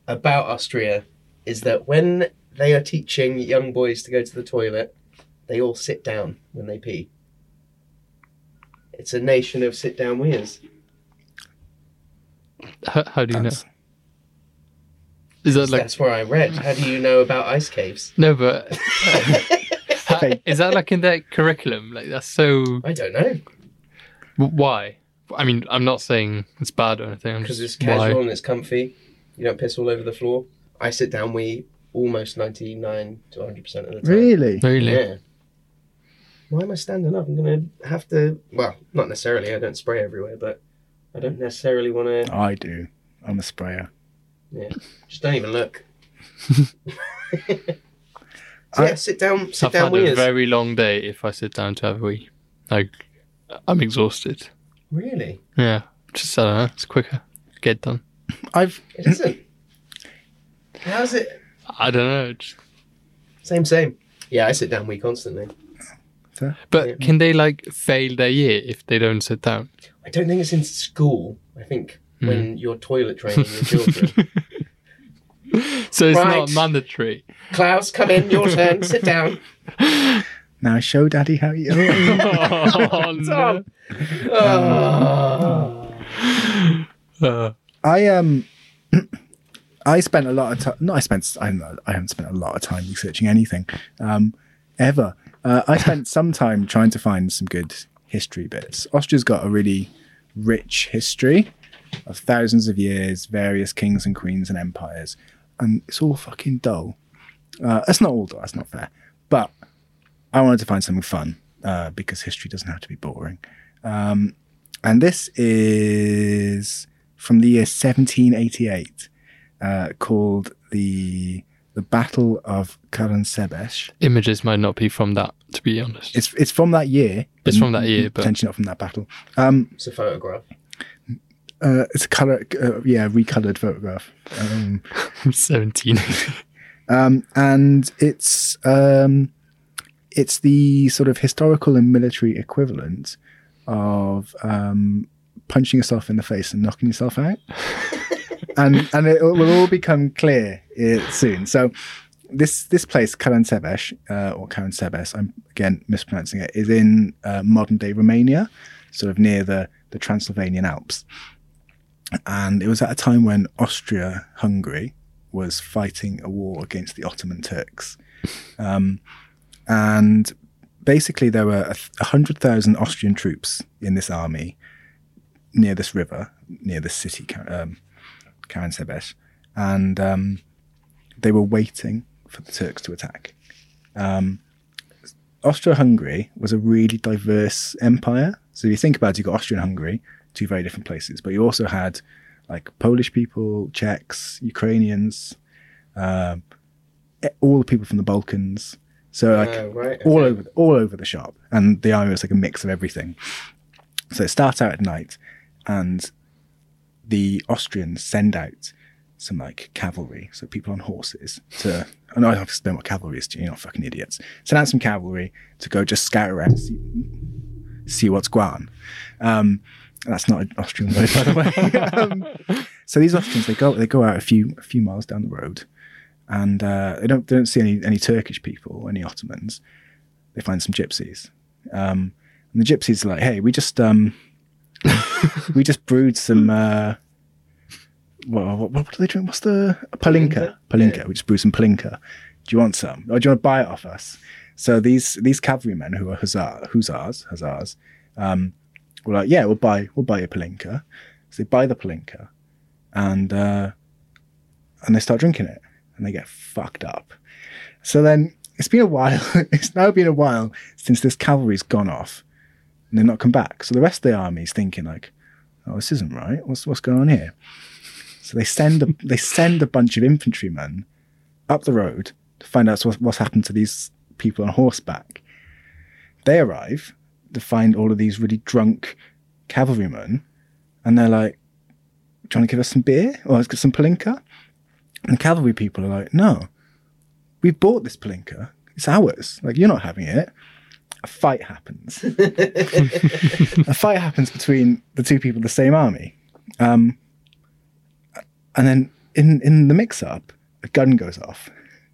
about Austria is that when they are teaching young boys to go to the toilet, they all sit down when they pee. It's a nation of sit down weirs. How, how do you know? That's- Is that like That's where I read. How do you know about ice caves? no? But how- is that like in their curriculum? Like that's so. I don't know Why? I mean, I'm not saying it's bad or anything. Because it's casual why. and it's comfy. You don't piss all over the floor. I sit down We almost ninety nine to hundred percent of the time. Really? Really? Yeah. Why am I standing up? I'm gonna have to. Well, not necessarily. I don't spray everywhere, but I don't necessarily want to. I do. I'm a sprayer. Yeah. Just don't even look. so I- yeah, sit down. Sit I've down. had a Weird. very long day if I sit down to have a wee. Like, I'm exhausted. Really? Yeah, just I don't know. It's quicker. Get done. I've It isn't. How's it? I don't know. Just, Same, same. Yeah, I sit down wee constantly. But Yeah. can they like fail their year if they don't sit down? I don't think it's in school. I think Hmm. when you're toilet training your children. So it's Right. not mandatory. Klaus, come in. Your turn. Sit down. now show daddy how you. oh, no. Oh. Uh, I um, I spent a lot of time. No, I spent. I, I haven't spent a lot of time researching anything, um, ever. Uh, I spent some time trying to find some good history bits. Austria's got a really rich history of thousands of years, various kings and queens and empires, and it's all fucking dull. Uh, that's not all dull. That's not fair. But I wanted to find something fun uh, because history doesn't have to be boring. Um, and this is from the year 1788, uh, called the the Battle of Karansebes. images might not be from that, to be honest. It's it's from that year. It's from that year, but- potentially not from that battle. Um, It's a photograph. uh, it's a color, uh, yeah, recolored photograph. Um, 17. um, and it's um, it's the sort of historical and military equivalent of um, punching yourself in the face and knocking yourself out. and and it will all become clear uh, soon. So this this place, Karansebes, uh, or Karansebes, I'm again mispronouncing it, is in uh, modern day Romania, sort of near the the Transylvanian Alps. And it was at a time when Austria Hungary was fighting a war against the Ottoman Turks. Um, and basically, there were hundred thousand Austrian troops in this army near this river, near the city, Kar- um, Karansebes, and um, they were waiting for the Turks to attack. Um, Austria-Hungary was a really diverse empire. So if you think about it, you've got Austria and Hungary, two very different places, but you also had like Polish people, Czechs, Ukrainians, e- all the people from the Balkans. So like Oh, right. all okay. over all over the shop, and the army was like a mix of everything. So it starts out at night, and the Austrians send out some like cavalry, so people on horses to. I know I have to explain what cavalry is to you, you're not fucking idiots. Send out some cavalry to go just scout around, see, see what's going on. Um, that's not an Austrian word, by the way. um, so these Austrians, they go they go out a few a few miles down the road, and uh, they don't they don't see any any Turkish people any Ottomans. They find some gypsies, um, and the gypsies are like, "Hey, we just um, we just brewed some. Uh, what, what, what do they drink? What's the palinka? Palinka. We just brewed some palinka. Do you want some, or do you want to buy it off us? So these these cavalrymen who are hussar, hussars, hussars, um, were like, yeah, we'll buy we'll buy a palinka. So they buy the palinka, and uh, and they start drinking it, and they get fucked up. So then it's been a while. it's now been a while since this cavalry's gone off, and they've not come back. So the rest of the army is thinking like, oh, this isn't right. What's what's going on here? So they send a, they send a bunch of infantrymen up the road to find out what's, what's happened to these people on horseback. They arrive to find all of these really drunk cavalrymen, and they're like, "Trying to give us some beer or let's get some palinka?" And the cavalry people are like, "No, we've bought this palinka. It's ours. Like you're not having it." A fight happens. a fight happens between the two people of the same army. Um, and then in, in the mix up, a gun goes off.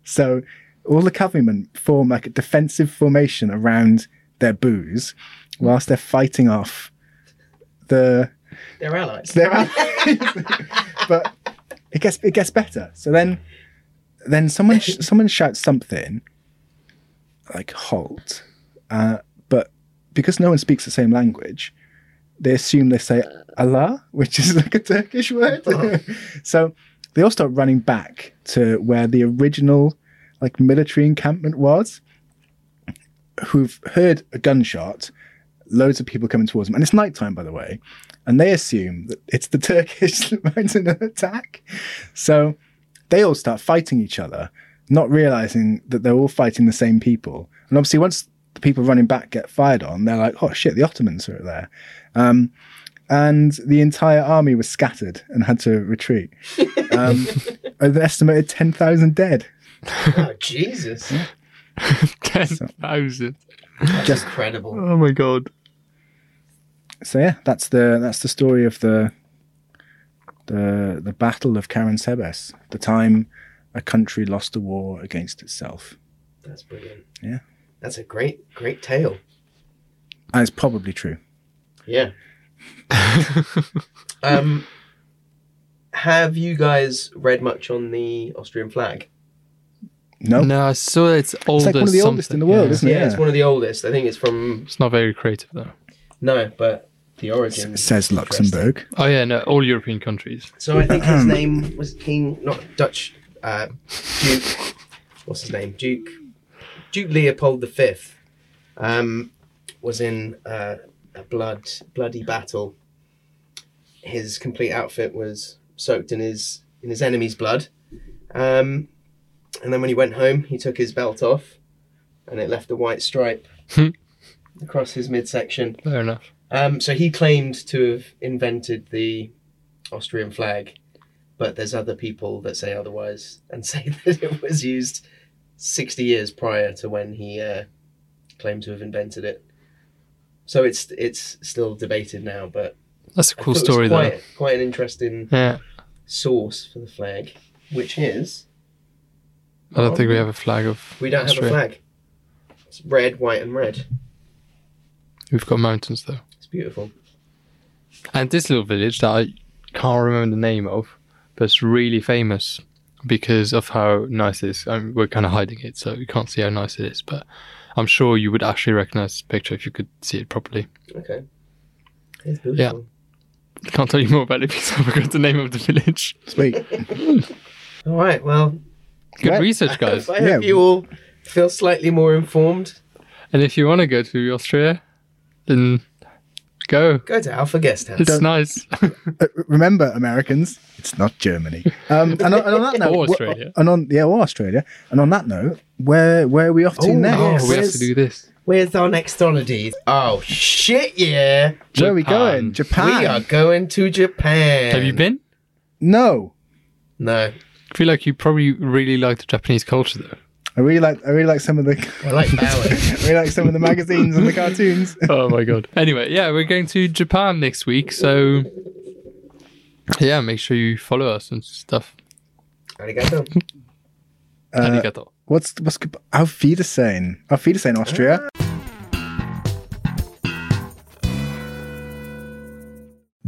So all the cavalrymen form like a defensive formation around their booze whilst they're fighting off the They're allies. their allies. but it gets it gets better. So then then someone sh- someone shouts something like halt, uh, but because no one speaks the same language, they assume they say Allah, which is like a Turkish word. so they all start running back to where the original like military encampment was. Who've heard a gunshot, loads of people coming towards them, and it's nighttime, by the way, and they assume that it's the Turkish mounting an attack. So they all start fighting each other, not realizing that they're all fighting the same people. And obviously, once the people running back get fired on, they're like, "Oh shit, the Ottomans are there," um, and the entire army was scattered and had to retreat. Um, an estimated ten thousand dead. oh, Jesus. Ten thousand. Just Incredible. Oh my god. so yeah, that's the that's the story of the the the battle of Karansebes, the time a country lost a war against itself. That's brilliant. Yeah. That's a great, great tale. And it's probably true. Yeah. um, have you guys read much on the Austrian flag? No, No, I saw it's oldest. it's like one of the oldest in the world, yeah. isn't it? Yeah, it's one of the oldest. I think it's from It's not very creative though. no, but the origin It says Luxembourg. Oh yeah, no, all European countries. So I think his name was King, not Dutch, uh, Duke. What's his name? Duke. Duke Leopold V. Um, was in uh, a blood bloody battle. His complete outfit was soaked in his in his enemy's blood. Um, and then when he went home, he took his belt off, and it left a white stripe across his midsection. Fair enough. Um, so he claimed to have invented the Austrian flag, but there's other people that say otherwise and say that it was used 60 years prior to when he uh, claimed to have invented it. So it's it's still debated now, but That's a cool thought it was story though. quite, Quite an interesting Yeah. source for the flag, which is I don't think we have a flag of we don't have a flag. It's red, white, and red. We've got mountains though. It's beautiful. And this little village that I can't remember the name of, but it's really famous because of how nice it is. I mean, we're kind of hiding it, so you can't see how nice it is. But I'm sure you would actually recognize this picture if you could see it properly. Okay. It's beautiful. Yeah. I can't tell you more about it because I forgot the name of the village. Sweet. All right. Well, Good Well, research, guys. I Yeah. hope you all feel slightly more informed. and if you want to go to Austria, then go. Go to Alpha Guest House. It's nice. Uh, remember, Americans, it's not Germany. Um, and, on, and on that note, Or Australia. and on yeah, or Australia. And on that note, where where are we off to Oh, next? oh, we have Where's- to do this. Where's our next holiday? Oh shit! Yeah, Where are we Japan. going? Japan. we are going to Japan. Have you been? No, No, I feel like you probably really like the Japanese culture though. I really like I really like some of the I like bowing. I really like some of the magazines and the cartoons. oh my god. Anyway, yeah, we're going to Japan next week, so yeah, make sure you follow us and stuff. Arigato. Uh, Arigato. what's what's Auf Wiedersehen? Auf Wiedersehen, Austria.